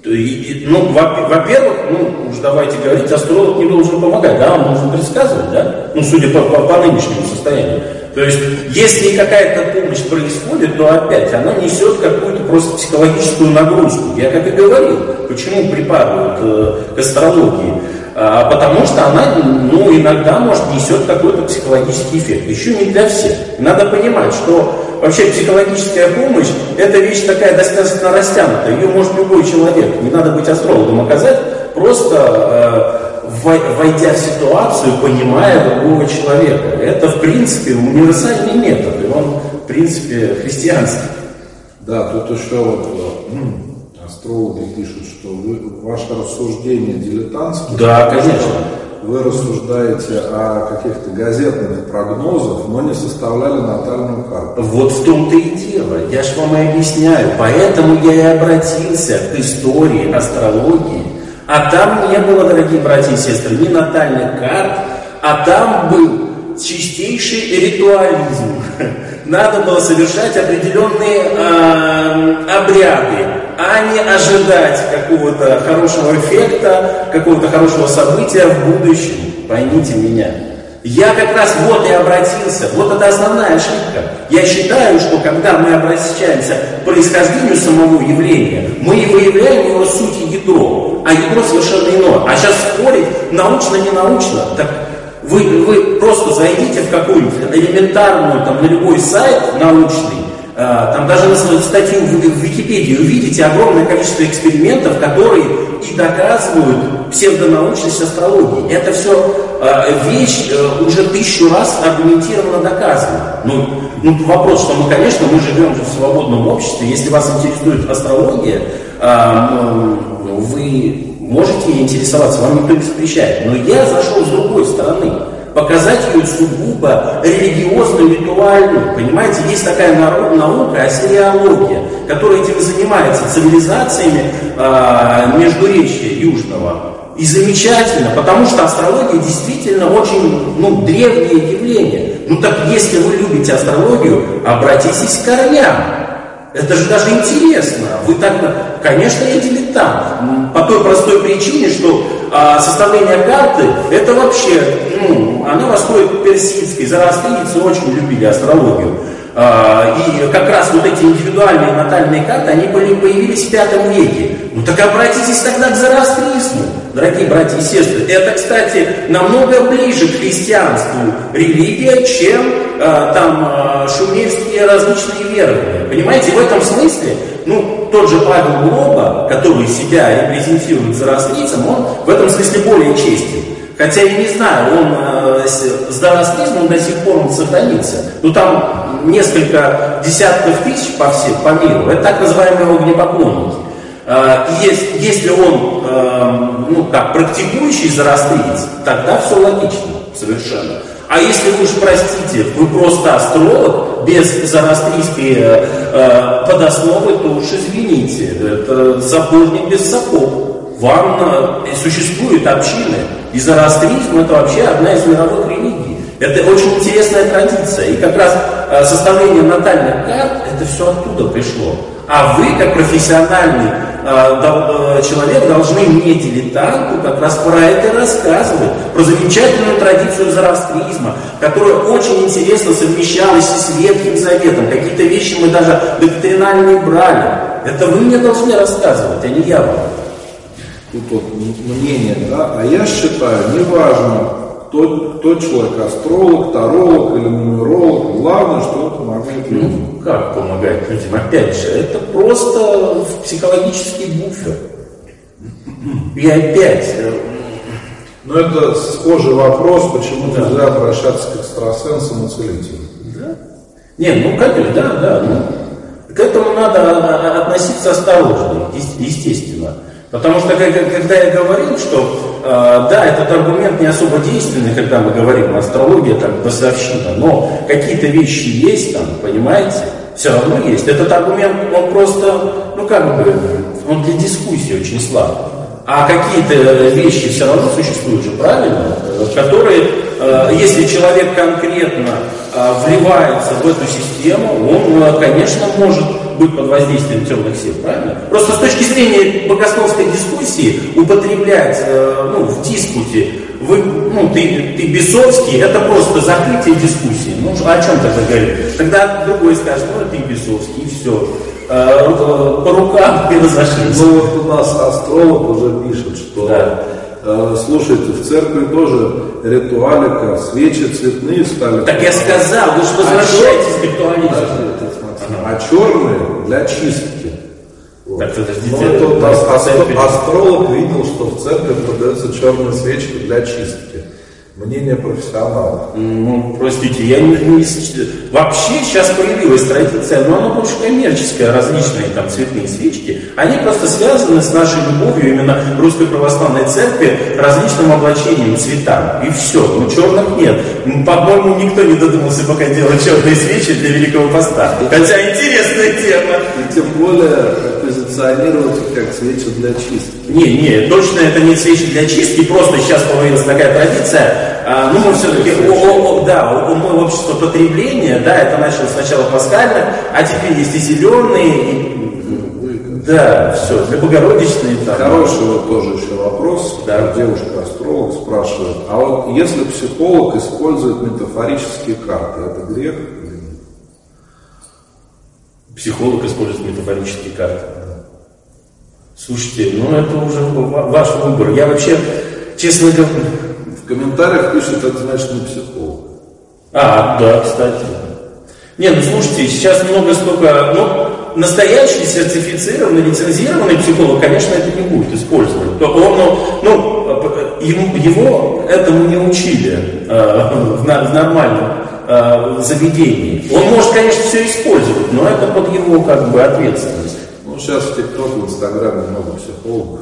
И, ну, во-первых, ну, уж давайте говорить, астролог не должен помогать, да, он должен предсказывать, да, ну, судя по, по, по нынешнему состоянию. То есть, если какая-то помощь происходит, то опять она несет какую-то просто психологическую нагрузку. Я как и говорил, почему припадают э, к астрологии. А, потому что она ну, иногда может несет какой-то психологический эффект. Еще не для всех. Надо понимать, что вообще психологическая помощь это вещь такая достаточно растянутая. Ее может любой человек, не надо быть астрологом, оказать, просто э, войдя в ситуацию, понимая другого человека. Это, в принципе, универсальный метод, и он, в принципе, христианский. Да, тут еще вот э, астрологи пишут, что вы, ваше рассуждение дилетантское. Да, конечно. Вы рассуждаете о каких-то газетных прогнозах, но не составляли натальную карту. Вот в том-то и дело. Я же вам и объясняю. Поэтому я и обратился к истории астрологии. А там не было, дорогие братья и сестры, ни натальных карт, а там был чистейший ритуализм. Надо было совершать определенные э, обряды, а не ожидать какого-то хорошего эффекта, какого-то хорошего события в будущем. поймите меня. Я как раз вот и обратился, вот это основная ошибка. Я считаю, что когда мы обращаемся к происхождению самого явления, мы и выявляем его суть и ядро, а ядро совершенно иное. А сейчас спорить научно-не научно, так вы, вы просто зайдите в какую-нибудь элементарную, там, на любой сайт научный, там даже на статью в, Википедии увидите огромное количество экспериментов, которые и доказывают псевдонаучность астрологии. Это все э, вещь э, уже тысячу раз аргументированно доказана. Ну, ну, вопрос, что мы, конечно, мы живем в свободном обществе. Если вас интересует астрология, э, вы можете интересоваться, вам никто не запрещает. Но я зашел с другой стороны показать ее сугубо религиозную, ритуальную. Понимаете, есть такая наука, ассириология, которая этим занимается, цивилизациями э, Междуречия Южного. И замечательно, потому что астрология действительно очень ну, древнее явление. Ну так если вы любите астрологию, обратитесь к корням. Это же даже интересно. Вы так, конечно, я дилетант. По той простой причине, что а, составление карты, это вообще, ну, она восходит персидской. Зороастрийцы очень любили астрологию. А, и как раз вот эти индивидуальные натальные карты, они были, появились в пятом веке. Ну так обратитесь тогда к зороастризму, дорогие братья и сестры. Это, кстати, намного ближе к христианству религия, чем а, там а, шумерские различные верования. Понимаете, в этом смысле, ну, тот же Павел Глоба, который себя репрезентирует зороастрийцем, он в этом смысле более честен. Хотя я не знаю, он э, с зороастризмом до сих пор он сохранится. Ну там несколько десятков тысяч по, всем, по миру. Это так называемые огнепоклонники. Э, если, если он, э, ну как, практикующий зороастриец, тогда все логично совершенно. А если вы уж простите, вы просто астролог без зороастрийской э, э, подосновы, то уж извините, это сапожник без сапог. Вам э, существуют общины, и зороастризм это вообще одна из мировых религий. Это очень интересная традиция. И как раз э, составление натальных карт, это все оттуда пришло. А вы, как профессиональный э, человек, должны мне, дилетанту, как раз про это рассказывать. Про замечательную традицию зороастризма, которая очень интересно совмещалась и с Ветхим Заветом. Какие-то вещи мы даже доктринальные брали. Это вы мне должны рассказывать, а не я вам. Тут вот мнение, да, а я считаю, неважно, кто, кто человек, астролог, таролог или нумеролог, главное, что он помогает людям. Ну, как помогает людям? Опять же, это просто психологический буфер. И опять... Э, Но это схожий вопрос, почему да. нельзя обращаться к экстрасенсам и целителям. Да? Не, ну конечно, да, да. Ну, к этому надо а, а, относиться осторожно, естественно. Потому что когда я говорил, что э, да, этот аргумент не особо действенный, когда мы говорим астрология, там, басовщина, но какие-то вещи есть там, понимаете, все равно есть. Этот аргумент, он просто, ну как бы, он для дискуссии очень слаб. А какие-то вещи все равно существуют же, правильно? Которые, э, если человек конкретно э, вливается в эту систему, он, конечно, может быть под воздействием темных сил, правильно? Просто с точки зрения богословской дискуссии употреблять ну, в диспуте вы, ну, ты, ты бесовский, это просто закрытие дискуссии. Ну, о чем тогда говорить? Тогда другой скажет, ну, ты бесовский, и все. Э, по рукам и разошлись. Ну вот у нас астролог уже пишет, что да. Э, слушайте, в церкви тоже ритуалика, свечи цветные стали. Так я сказал, вы же возвращаетесь к ритуализму. А черные для чистки. Вот. Так, подождите. Ну, астро, астролог видел, что в церкви продаются черные свечки для чистки. Мнение профессионалов. Ну, простите, я не, не... Вообще сейчас появилась традиция, но она больше коммерческая, различные там цветные свечки. Они просто связаны с нашей любовью именно Русской Православной Церкви различным облачением, цветам. И все. Ну, черных нет. По-моему, никто не додумался пока делать черные свечи для Великого Поста. Хотя интересная тема. И тем более позиционировать как свечи для чистки. Не, не, точно это не свечи для чистки, просто сейчас появилась такая традиция. А, ну, мы все-таки, о, о, да, мы общество потребления, да, это началось сначала пасхально, а теперь есть и зеленые, и Да, все, для Богородичной там. Хороший вот тоже еще вопрос. Да. Девушка-астролог спрашивает, а вот если психолог использует метафорические карты, это грех или нет? Психолог использует метафорические карты. Слушайте, ну это уже ва- ваш выбор. Я вообще, честно говоря... В комментариях пишут, это значит не психолог. А, да, кстати. Не, ну слушайте, сейчас много столько... Ну, настоящий сертифицированный, лицензированный психолог, конечно, это не будет использовать. Он, ну, ну, ему, его этому не учили э, в, в нормальном э, заведении. Он может, конечно, все использовать, но это под его как бы ответственность. Ну, сейчас в ТикТоке, в Инстаграме много психологов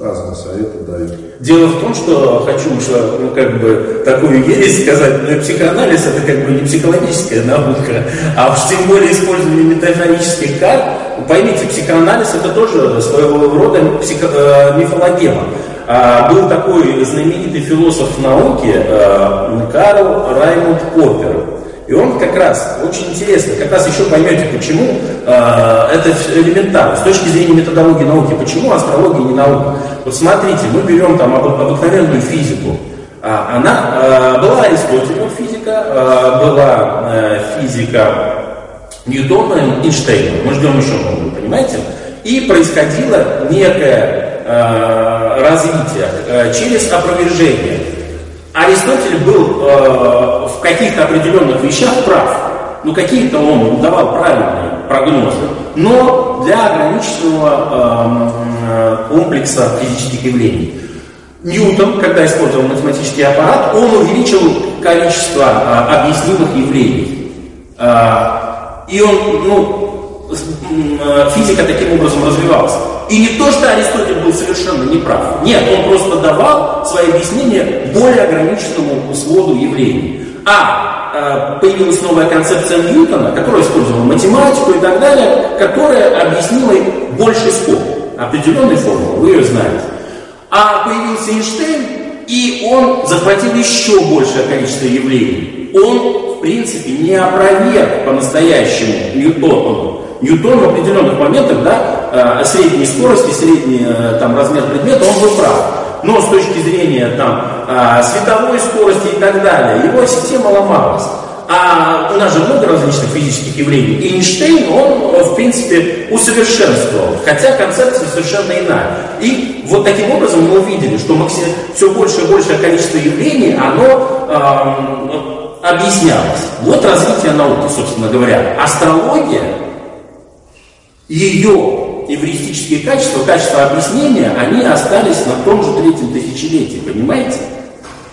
разные советы дают. Дело в том, что хочу уже, ну, как бы, такую ересь сказать, но психоанализ это как бы не психологическая наука, а уж тем более использование метафорических карт. Поймите, психоанализ это тоже своего рода психо- э, мифологема. А, был такой знаменитый философ науки э, Карл Раймонд Поппер. И он как раз, очень интересно, как раз еще поймете, почему э, это элементарно, с точки зрения методологии науки, почему астрология не наука. Вот смотрите, мы берем там об- обыкновенную физику. А, она э, была Аристотелева физика, э, была э, физика Ньютона и Эйнштейна. Мы ждем еще много, понимаете? И происходило некое э, развитие э, через опровержение. Аристотель был э, в каких-то определенных вещах прав. Ну, какие-то он давал правильные прогнозы. Но для ограниченного э, комплекса физических явлений. Ньютон, когда использовал математический аппарат, он увеличил количество а, объяснимых явлений. А, и он, ну, а, физика таким образом развивалась. И не то, что Аристотель был совершенно неправ. Нет, он просто давал свои объяснения более ограниченному своду явлений. А а, появилась новая концепция Ньютона, которая использовала математику и так далее, которая объяснила больший скоп определенной формулы, вы ее знаете. А появился Эйнштейн, и он захватил еще большее количество явлений. Он, в принципе, не опроверг по-настоящему Ньютону. Ньютон в определенных моментах, да, э, средней скорости, средний э, там, размер предмета, он был прав. Но с точки зрения там, э, световой скорости и так далее, его система ломалась. А у нас же много различных физических явлений. И Эйнштейн, он, в принципе, усовершенствовал, хотя концепция совершенно иная. И вот таким образом мы увидели, что все больше и большее количество явлений, оно эм, объяснялось. Вот развитие науки, собственно говоря. Астрология, ее эвристические качества, качества объяснения, они остались на том же третьем тысячелетии, понимаете?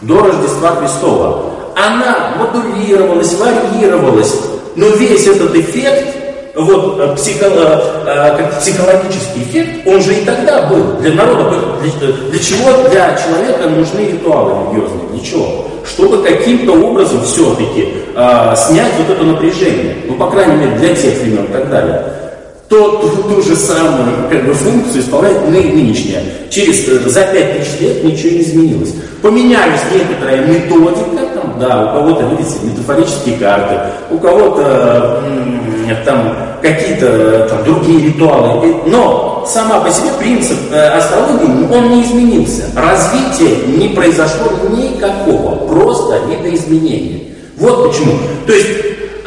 До Рождества Христова. Она модулировалась, варьировалась, но весь этот эффект, вот э, психо- э, э, как психологический эффект, он же и тогда был. Для народа, для, для чего для человека нужны ритуалы религиозные? Для чего? Чтобы каким-то образом все-таки э, снять вот это напряжение. Ну, по крайней мере, для тех времен и так далее то ту, ту же самую как бы, функцию исполняет ны- нынешняя. Через, э, за 5000 лет ничего не изменилось. Поменялись некоторая методика, там, да, у кого-то, видите, метафорические карты, у кого-то там какие-то там, другие ритуалы. Но сама по себе принцип э, астрологии, он не изменился. Развития не произошло никакого, просто видоизменения. Вот почему. То есть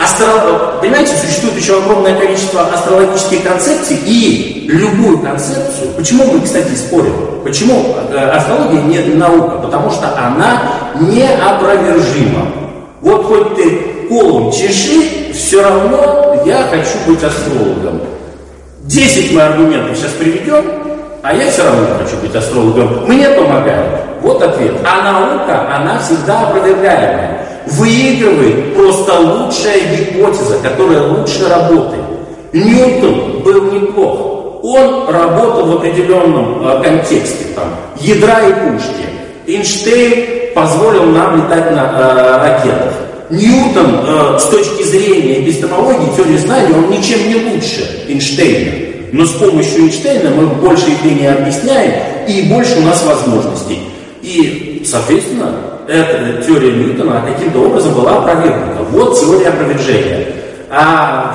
Астро... Понимаете, существует еще огромное количество астрологических концепций, и любую концепцию, почему мы, кстати, спорим, почему э, астрология не наука, потому что она неопровержима. Вот хоть ты колом чеши, все равно я хочу быть астрологом. Десять мы аргументов сейчас приведем, а я все равно хочу быть астрологом. Мне помогает. Вот ответ. А наука, она всегда опровергаемая. Выигрывает просто лучшая гипотеза, которая лучше работает. Ньютон был неплох. Он работал в определенном э, контексте, там, ядра и пушки. Эйнштейн позволил нам летать на э, ракетах. Ньютон э, с точки зрения эпистемологии, теории знаний, он ничем не лучше Эйнштейна. Но с помощью Эйнштейна мы больше явлений объясняем, и больше у нас возможностей. И, соответственно, эта теория Ньютона каким-то образом была опровергнута. Вот теория опровержения. А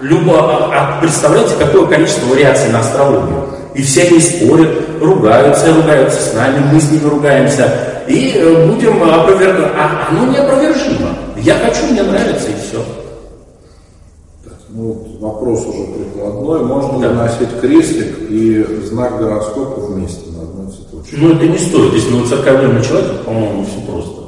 любо, а, представляете, какое количество вариаций на астрологию. И все они спорят, ругаются, ругаются с нами, мы с ними ругаемся. И э, будем опровергать. А оно неопровержимо. Я хочу, мне нравится, и все. Ну, вот вопрос уже прикладной. Можно Да. ли носить крестик и знак гороскопа вместе? Ну, это не стоит. Если вы церковленный человек, по-моему, все просто.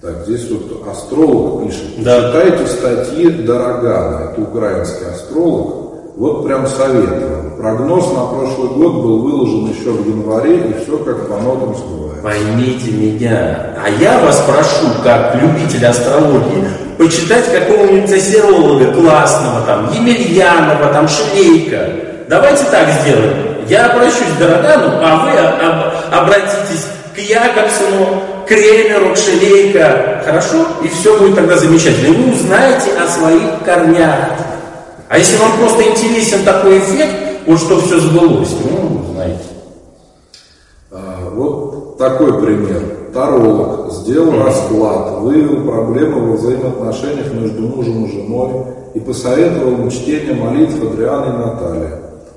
Так, здесь вот астролог пишет. Да. Читайте статьи Дорогана, это украинский астролог. Вот прям советую. Прогноз на прошлый год был выложен еще в январе, и все как по нотам сбывается. Поймите меня. А я вас прошу, как любитель астрологии, почитать какого-нибудь астролога классного, там, Емельянова, там, Шлейка. Давайте так сделаем. Я обращусь к Дорогану, а вы об- обратитесь к Якобсону, Кремеру, к Шелейко. Хорошо? И все будет тогда замечательно. И вы узнаете о своих корнях. А если вам просто интересен такой эффект, вот что все сбылось, ну, знаете. А, Вот такой пример. Таролог сделал расклад, выявил проблемы во взаимоотношениях между мужем и женой и посоветовал на чтение молитв Адриана и Натальи.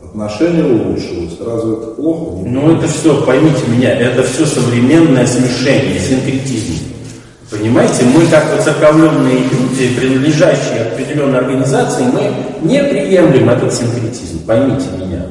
Отношения улучшилось. Разве это плохо? Не Ну это все, поймите меня, это все современное смешение, синкретизм. Понимаете, мы как воцерковленные люди, принадлежащие определенной организации, мы не приемлем этот синкретизм, поймите меня.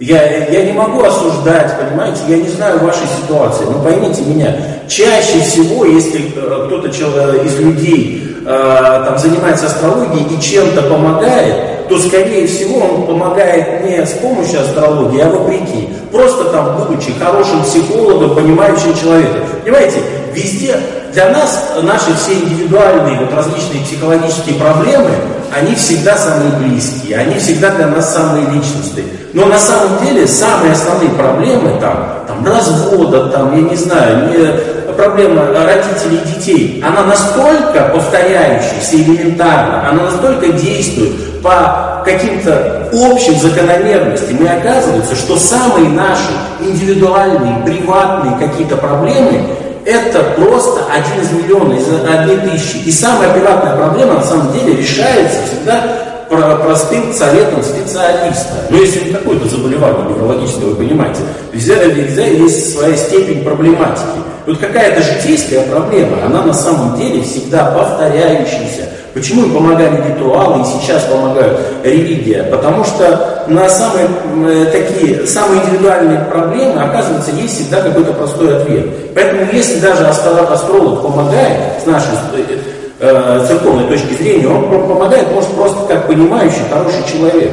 Я, я не могу осуждать, понимаете, я не знаю вашей ситуации, но поймите меня, чаще всего, если э, кто-то чел- из людей э, там, занимается астрологией и чем-то помогает, то, скорее всего, он помогает не с помощью астрологии, а вопреки. Просто там, будучи хорошим психологом, понимающим человека. Понимаете, везде для нас наши все индивидуальные вот различные психологические проблемы, они всегда самые близкие, они всегда для нас самые личностные. Но на самом деле самые основные проблемы там, там развода, там, я не знаю, не, проблема родителей и детей, она настолько повторяющаяся элементарно, она настолько действует по каким-то общим закономерностям, и оказывается, что самые наши индивидуальные, приватные какие-то проблемы, это просто один из миллиона, из одной тысячи. И самая приватная проблема на самом деле решается всегда про- простым советом специалиста. Но если не какое-то заболевание неврологическое, вы понимаете, везде, везде есть своя степень проблематики. Вот какая-то житейская проблема, она на самом деле всегда повторяющаяся. Почему им помогали ритуалы и сейчас помогают религия? Потому что на самые м, такие, самые индивидуальные проблемы, оказывается, есть всегда какой-то простой ответ. Поэтому если даже астро- астролог помогает с нашей э, э, церковной точки зрения, он помогает, может, просто как понимающий, хороший человек.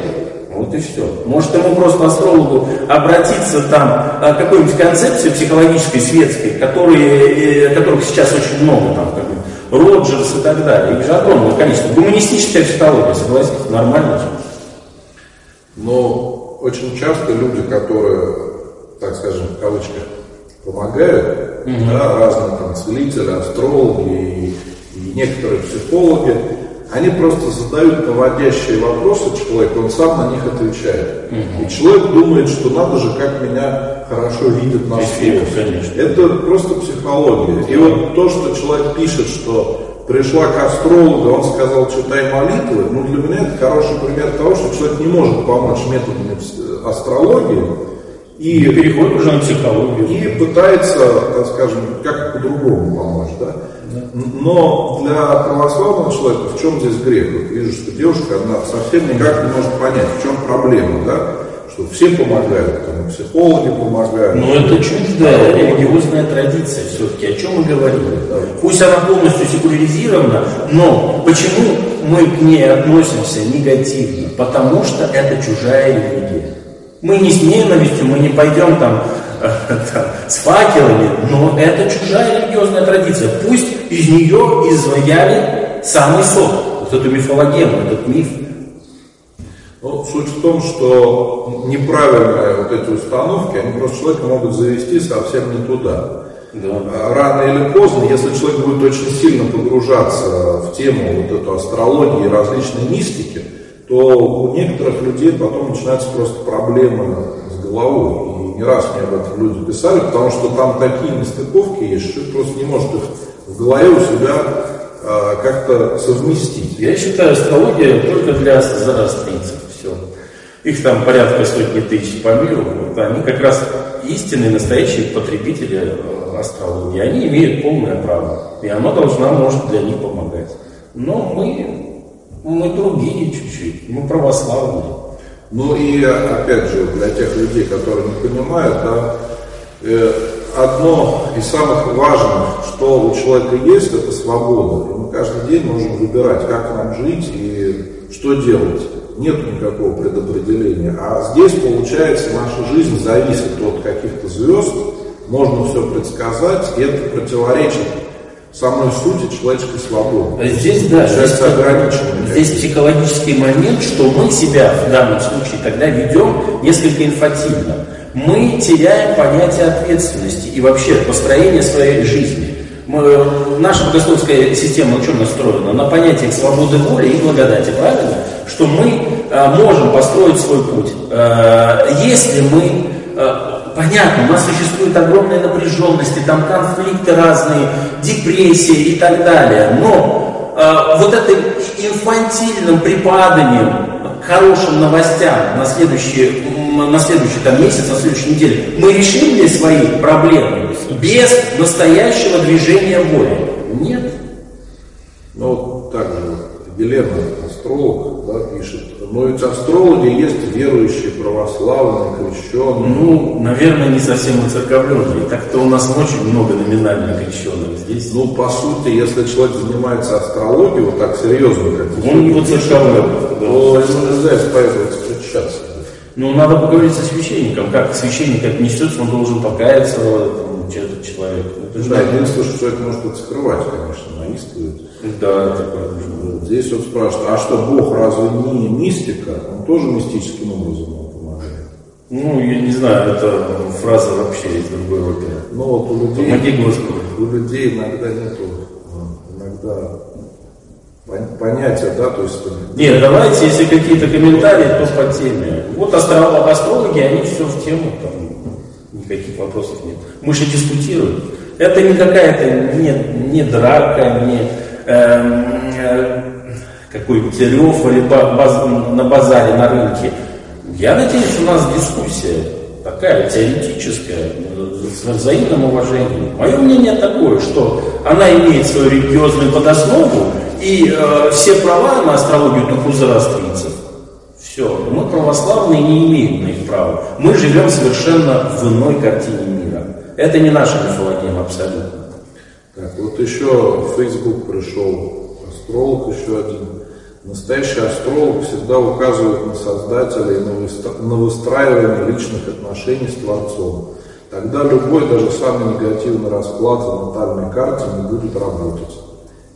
Вот и все. Может ему просто астрологу обратиться там к какой-нибудь концепции психологической, светской, которые, э, которых сейчас очень много, там, как Роджерс и так далее. Их же огромное количество. Гуманистическая психология, согласитесь, нормально же. Но очень часто люди, которые, так скажем, в кавычках, помогают, да, разные там целители, астрологи и, и некоторые психологи, они просто задают наводящие вопросы человеку, он сам на них отвечает. И человек думает, что надо же, как меня хорошо видят на слух. Это просто психология. И вот то, что человек пишет, что пришла к астрологу, он сказал, читай молитвы, ну для меня это хороший пример того, что человек не может помочь методами астрологии И и, переходит уже на психологию. и пытается, так скажем, как по-другому помочь. Да? Но для православного человека в чем здесь грех? Вот вижу, что девушка она совсем никак не может понять, в чем проблема, да? Что все помогают, там, психологи помогают. Но это чуждая религиозная традиция все-таки, о чем мы говорим. Пусть она полностью секуляризирована, но почему мы к ней относимся негативно? Потому что это чужая религия. Мы не с ненавистью, мы не пойдем там, с факелами, но это чужая религиозная традиция. Пусть из нее изваяли самый сок, вот эту мифологему, этот миф. Ну, суть в том, что неправильные вот эти установки, они просто человека могут завести совсем не туда. А Рано или поздно, если человек будет очень сильно погружаться в тему вот эту астрологии и различной мистики, то у некоторых людей потом начинаются просто проблемы с головой. Не раз мне об этом люди писали, потому что там такие нестыковки есть, что человек просто не может их в голове у себя а, как-то совместить. Я считаю, астрология только для зороастрийцев. Все. Их там порядка сотни тысяч по миру. Вот они как раз истинные, настоящие потребители э, астрологии. Они имеют полное право. И она должна, может, для них помогать. Но мы, мы другие чуть-чуть. Мы православные. Ну и опять же, для тех людей, которые не понимают, да, э, одно из самых важных, что у человека есть, это свобода. И мы каждый день можем выбирать, как нам жить и что делать. Нет никакого предопределения. А здесь, получается, наша жизнь зависит от каких-то звезд, можно все предсказать, и это противоречит самой сути человеческой свободы. А Здесь, да, здесь, здесь психологический момент, что мы себя в данном случае тогда ведем несколько инфантильно. Мы теряем понятие ответственности и вообще построение своей жизни. Мы, наша богословская система на чем настроена? На понятиях свободы воли и благодати, правильно? Что мы э, можем построить свой путь. Э, если мы э, Понятно, у нас существует огромная напряженность, и там конфликты разные, депрессия и так далее. Но э, вот этим инфантильным припаданием к хорошим новостям на следующий, на следующий там, месяц, на следующей неделе, мы решим ли свои проблемы без настоящего движения воли? Нет. Ну, вот так же, Елена, астролог, да, пишет, но ведь астрологи есть верующие, православные, крещенные. Ну, наверное, не совсем церковленные. Так-то у нас очень много номинально крещенных здесь. Ну, по сути, если человек занимается астрологией, вот так серьезно, как Он не церковный. то ему нельзя исповедовать встречаться. Ну, надо поговорить со священником. Как священник отнесется, он должен покаяться, этот человек. Это же да, единственное, что человек может это скрывать, конечно, наискивает. Да, такое Здесь вот спрашивают, а что Бог разве не мистика? Он тоже мистическим образом нам помогает. Ну, я не знаю, это фраза вообще из другой оперы. Ну вот у людей, Помоги Господу. у людей иногда нету, иногда понятия, да, то есть... Нет, давайте, если какие-то комментарии, то по теме. Вот астрологи, они все в тему, там никаких вопросов нет. Мы же дискутируем. Это не какая-то, не, не драка, не Эм, э, какой-нибудь рев или баз, на базаре, на рынке. Я надеюсь, у нас дискуссия такая теоретическая, с взаимным уважением. Мое мнение такое, что она имеет свою религиозную подоснову, и э, все права на астрологию только у зороастрийцев. Все, мы православные не имеем на их права. Мы живем совершенно в иной картине мира. Это не наша мифология абсолютно. Так, вот еще в Facebook пришел астролог, еще один. Настоящий астролог всегда указывает на создателя и на выстраивание личных отношений с Творцом. Тогда любой, даже самый негативный расклад в натальной карте не будет работать.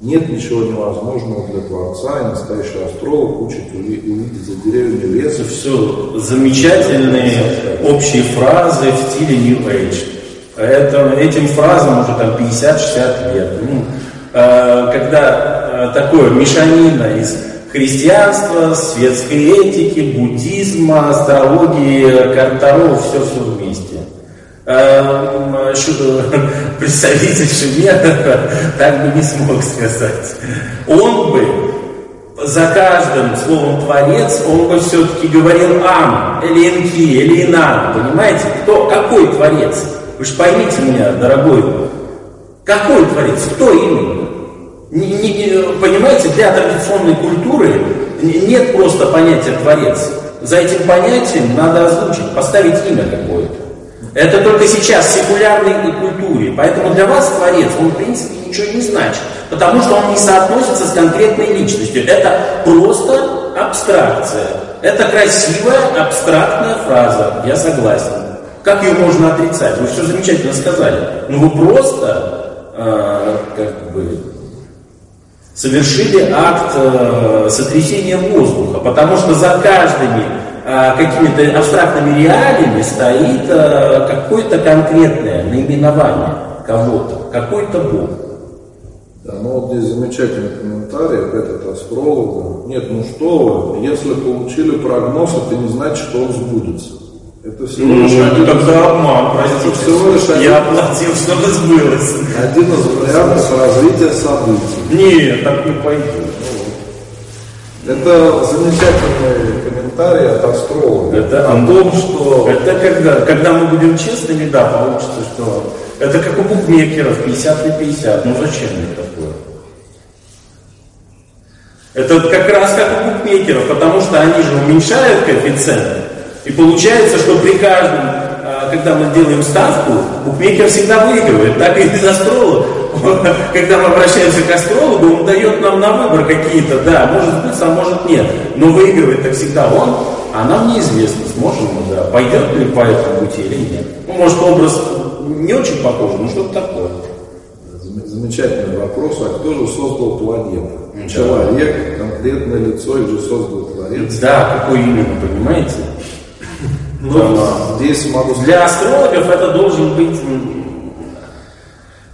Нет ничего невозможного для Творца, и настоящий астролог учит увидеть за деревьями лес. Все замечательные общие фразы в стиле New Age. Это, этим фразам уже там 50-60 лет. Ну, э, когда э, такое мешанина из христианства, светской этики, буддизма, астрологии, карторов, все-все вместе. Э, представитель Шемера так бы не смог сказать. Он бы за каждым словом творец, он бы все-таки говорил ам, или инан, понимаете? Кто, какой творец? Вы же поймите меня, дорогой, какой творец, кто именно? Не, не, понимаете, для традиционной культуры нет просто понятия творец. За этим понятием надо озвучить, поставить имя какое-то. Это только сейчас секулярной культуре. Поэтому для вас творец, он в принципе ничего не значит. Потому что он не соотносится с конкретной личностью. Это просто абстракция. Это красивая абстрактная фраза. Я согласен. Как ее можно отрицать? Вы все замечательно сказали. Но ну, вы просто э, как бы совершили акт э, сотрясения воздуха, потому что за каждыми какими-то абстрактными реалиями стоит э, какое-то конкретное наименование кого-то, какой-то Бог. Да, ну вот здесь замечательный комментарий, опять от астролога. Нет, ну что вы, если получили прогноз, это не значит, что он сбудется. Это всего Ну, лишь это один, тогда обман, всего простите. лишь один- Я оплатил, чтобы сбылось. один из вариантов развития событий. Нет, так не пойдет. Это замечательный комментарий от астролога. Это о том, что... Это когда, когда мы будем честными, да, получится, что... Это как у букмекеров, 50 на 50. Ну зачем мне такое? Это как раз как у букмекеров, потому что они же уменьшают коэффициент. И получается, что при каждом, а, когда мы делаем ставку, букмекер всегда выигрывает. Так и из астролога. Когда мы обращаемся к астрологу, он дает нам на выбор какие-то, да, может быть, а может нет. Но выигрывает-то всегда он, а нам неизвестно, сможем мы, да, пойдет ли по этому пути или нет. Ну, может, образ не очень похож, но что-то такое. Зам- Замечательный вопрос. А кто же создал планету? Да. Человек, конкретное лицо или же создал Творец? Да, какое именно, понимаете? Ну, здесь могу Для астрологов это должен быть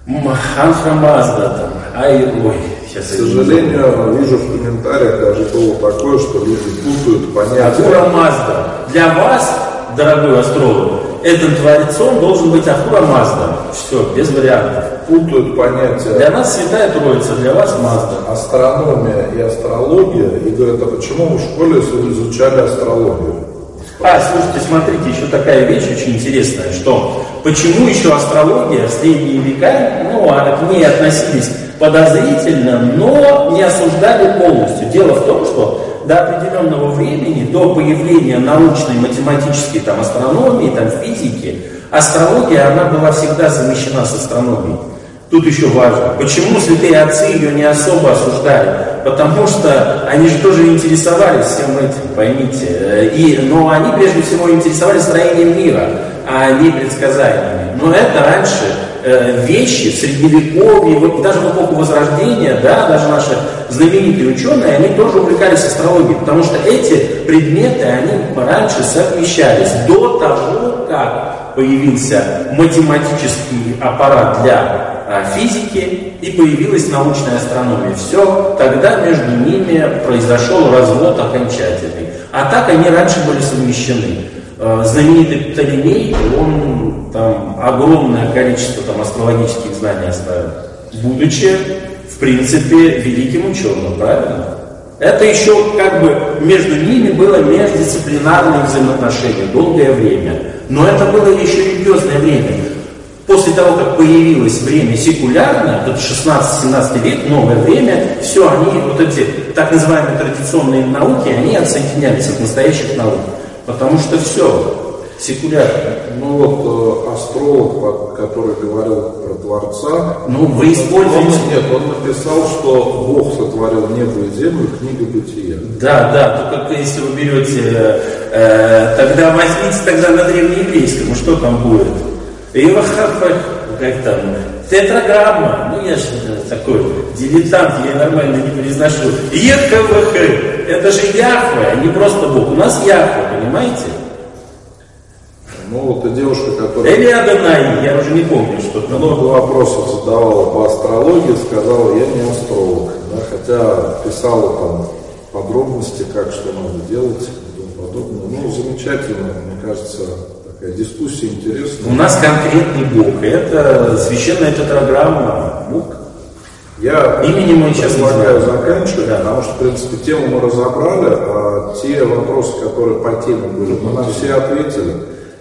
м, Анхрамазда там, ай, ой, сейчас к сожалению, вижу в комментариях даже было такое, что люди путают понятия. Ахура Мазда. Для вас, дорогой астролог, этим творцом должен быть Ахура Мазда. Все, без вариантов. Путают понятия Для нас Святая Троица, для вас Мазда. астрономия и астрология и говорят, а почему вы в школе изучали астрологию? А, слушайте, смотрите, еще такая вещь очень интересная, что почему еще астрология в средние века, ну, а к ней относились подозрительно, но не осуждали полностью. Дело в том, что до определенного времени, до появления научной, математической там, астрономии, там, физики, астрология, она была всегда замещена с астрономией. Тут еще важно, почему святые отцы ее не особо осуждали? Потому что они же тоже интересовались всем этим, поймите. Э, И, но они прежде всего интересовались строением мира, а не предсказаниями. Но это раньше э, вещи в средневековье, вот даже в эпоху Возрождения, да, даже наши знаменитые ученые, они тоже увлекались астрологией, потому что эти предметы, они раньше совмещались до того, как появился математический аппарат для а, физики и появилась научная астрономия. Все, тогда между ними произошел развод окончательный. А так они раньше были совмещены. Э, Знаменитый Птолемей, он там огромное количество там, астрологических знаний оставил, будучи, в принципе, великим ученым, правильно? Это еще как бы между ними было междисциплинарные взаимоотношения долгое время. Но это было еще религиозное время. После того, как появилось время секулярное, это 16-17 век, новое время, все, они, вот эти так называемые традиционные науки, они отсоединялись от настоящих наук. Потому что все, секулярно. Ну вот э, астролог, который говорил про Творца, Ну, вы используете... он, нет, он написал, что Бог сотворил небо и землю, книга бытия. Да, да, только если вы берете, э, тогда возьмите тогда на древнееврейском, что там будет? Ивахафах, как там, тетраграмма, ну я же э, такой дилетант, я нормально не произношу. ЕКВХ, это же Яхве, а не просто Бог. У нас Яхве, понимаете? Ну вот и девушка, которая Или Адонай, я уже не помню, что там. много вопросов задавала по астрологии, сказала, я не астролог. Да, хотя писала там подробности, как что надо делать и тому подобное. Ну, замечательно, мне кажется, такая дискуссия У интересная. нас конкретный Бог, это священная тетраграмма, Бог. Я Имени мы сейчас предлагаю заканчивать, Да. потому что, в принципе, тему мы разобрали, а те вопросы, которые по теме были, мы на все ответили.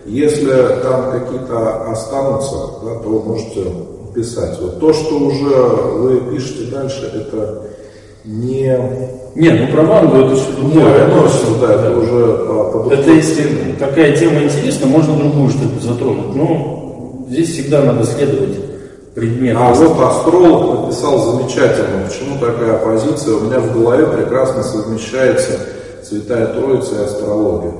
Если там какие-то останутся, да, то можете писать. Вот то, что уже вы пишете дальше, это не... Не, ну про мангу это что-то Не, другое. относится, да, это уже по, по Это если такая тема интересна, можно другую что-то затронуть. Но здесь всегда надо следовать предмету. А вот астролог написал замечательно, почему такая позиция у меня в голове прекрасно совмещается Святая Троица и астрология.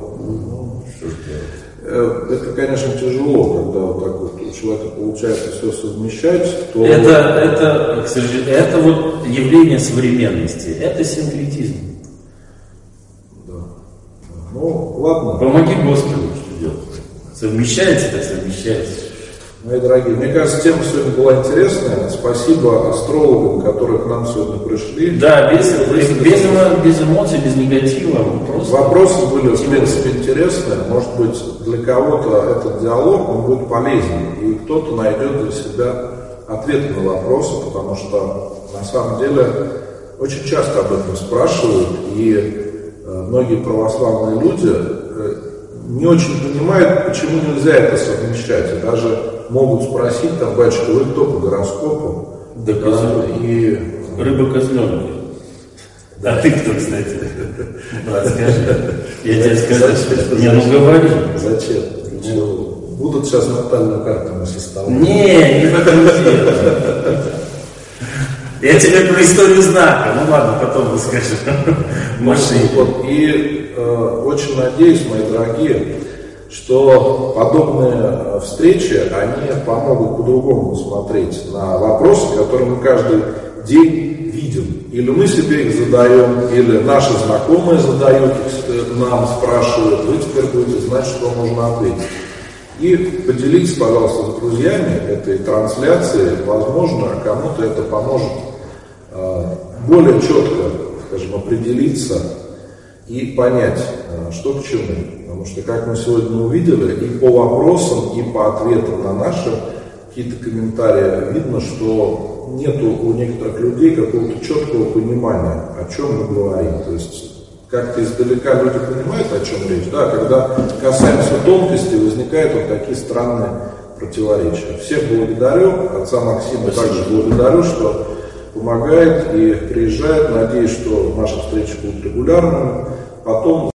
Э, Это, конечно, тяжело, когда вот так вот у человека получается все совмещать, то Это, это, к сожалению, это вот явление современности. Это синкретизм. ну ладно. Помоги Господу, что делать. Совмещается, так совмещается. Мои дорогие, мне кажется, тема сегодня была интересная. Спасибо астрологам, которые к нам сегодня пришли. Да, без, без, без, без эмоций, без негатива. Просто Вопросы были, в принципе, интересные. Может быть, для кого-то этот диалог он будет полезен, и кто-то найдет для себя ответы на вопросы, потому что на самом деле очень часто об этом спрашивают, и э, многие православные люди э, не очень понимают, почему нельзя это совмещать. И даже могут спросить, там, батюшка, вы кто по гороскопу? Да, козёл. И рыба козленок. А ты кто, кстати? Брат, скажи. Я тебе скажу. Не, ну говори. зачем? Для чего? Будут сейчас натальную карту мы составлять. Не, не в этом дело. Я тебе про историю знака. Ну ладно, потом расскажу. В машине. Вот, и э, очень надеюсь, мои дорогие, что подобные э, встречи, они помогут по-другому смотреть на вопросы, которые мы каждый день видим. Или мы себе их задаем, или наши знакомые задают э, нам, спрашивают, вы теперь будете знать, что нужно ответить. И поделитесь, пожалуйста, с друзьями этой трансляцией, возможно, кому-то это поможет э, более четко, скажем, определиться и понять, что к чему. Потому что, как мы сегодня увидели, и по вопросам, и по ответам на наши какие-то комментарии видно, что нету у некоторых людей какого-то четкого понимания, о чем мы говорим. То есть как-то издалека люди понимают, о чем речь, да, когда касаемся тонкостей, возникают вот такие странные противоречия. Всех благодарю, отца Максима также благодарю, что помогает и приезжает. Надеюсь, что наши встречи будут регулярными. Потом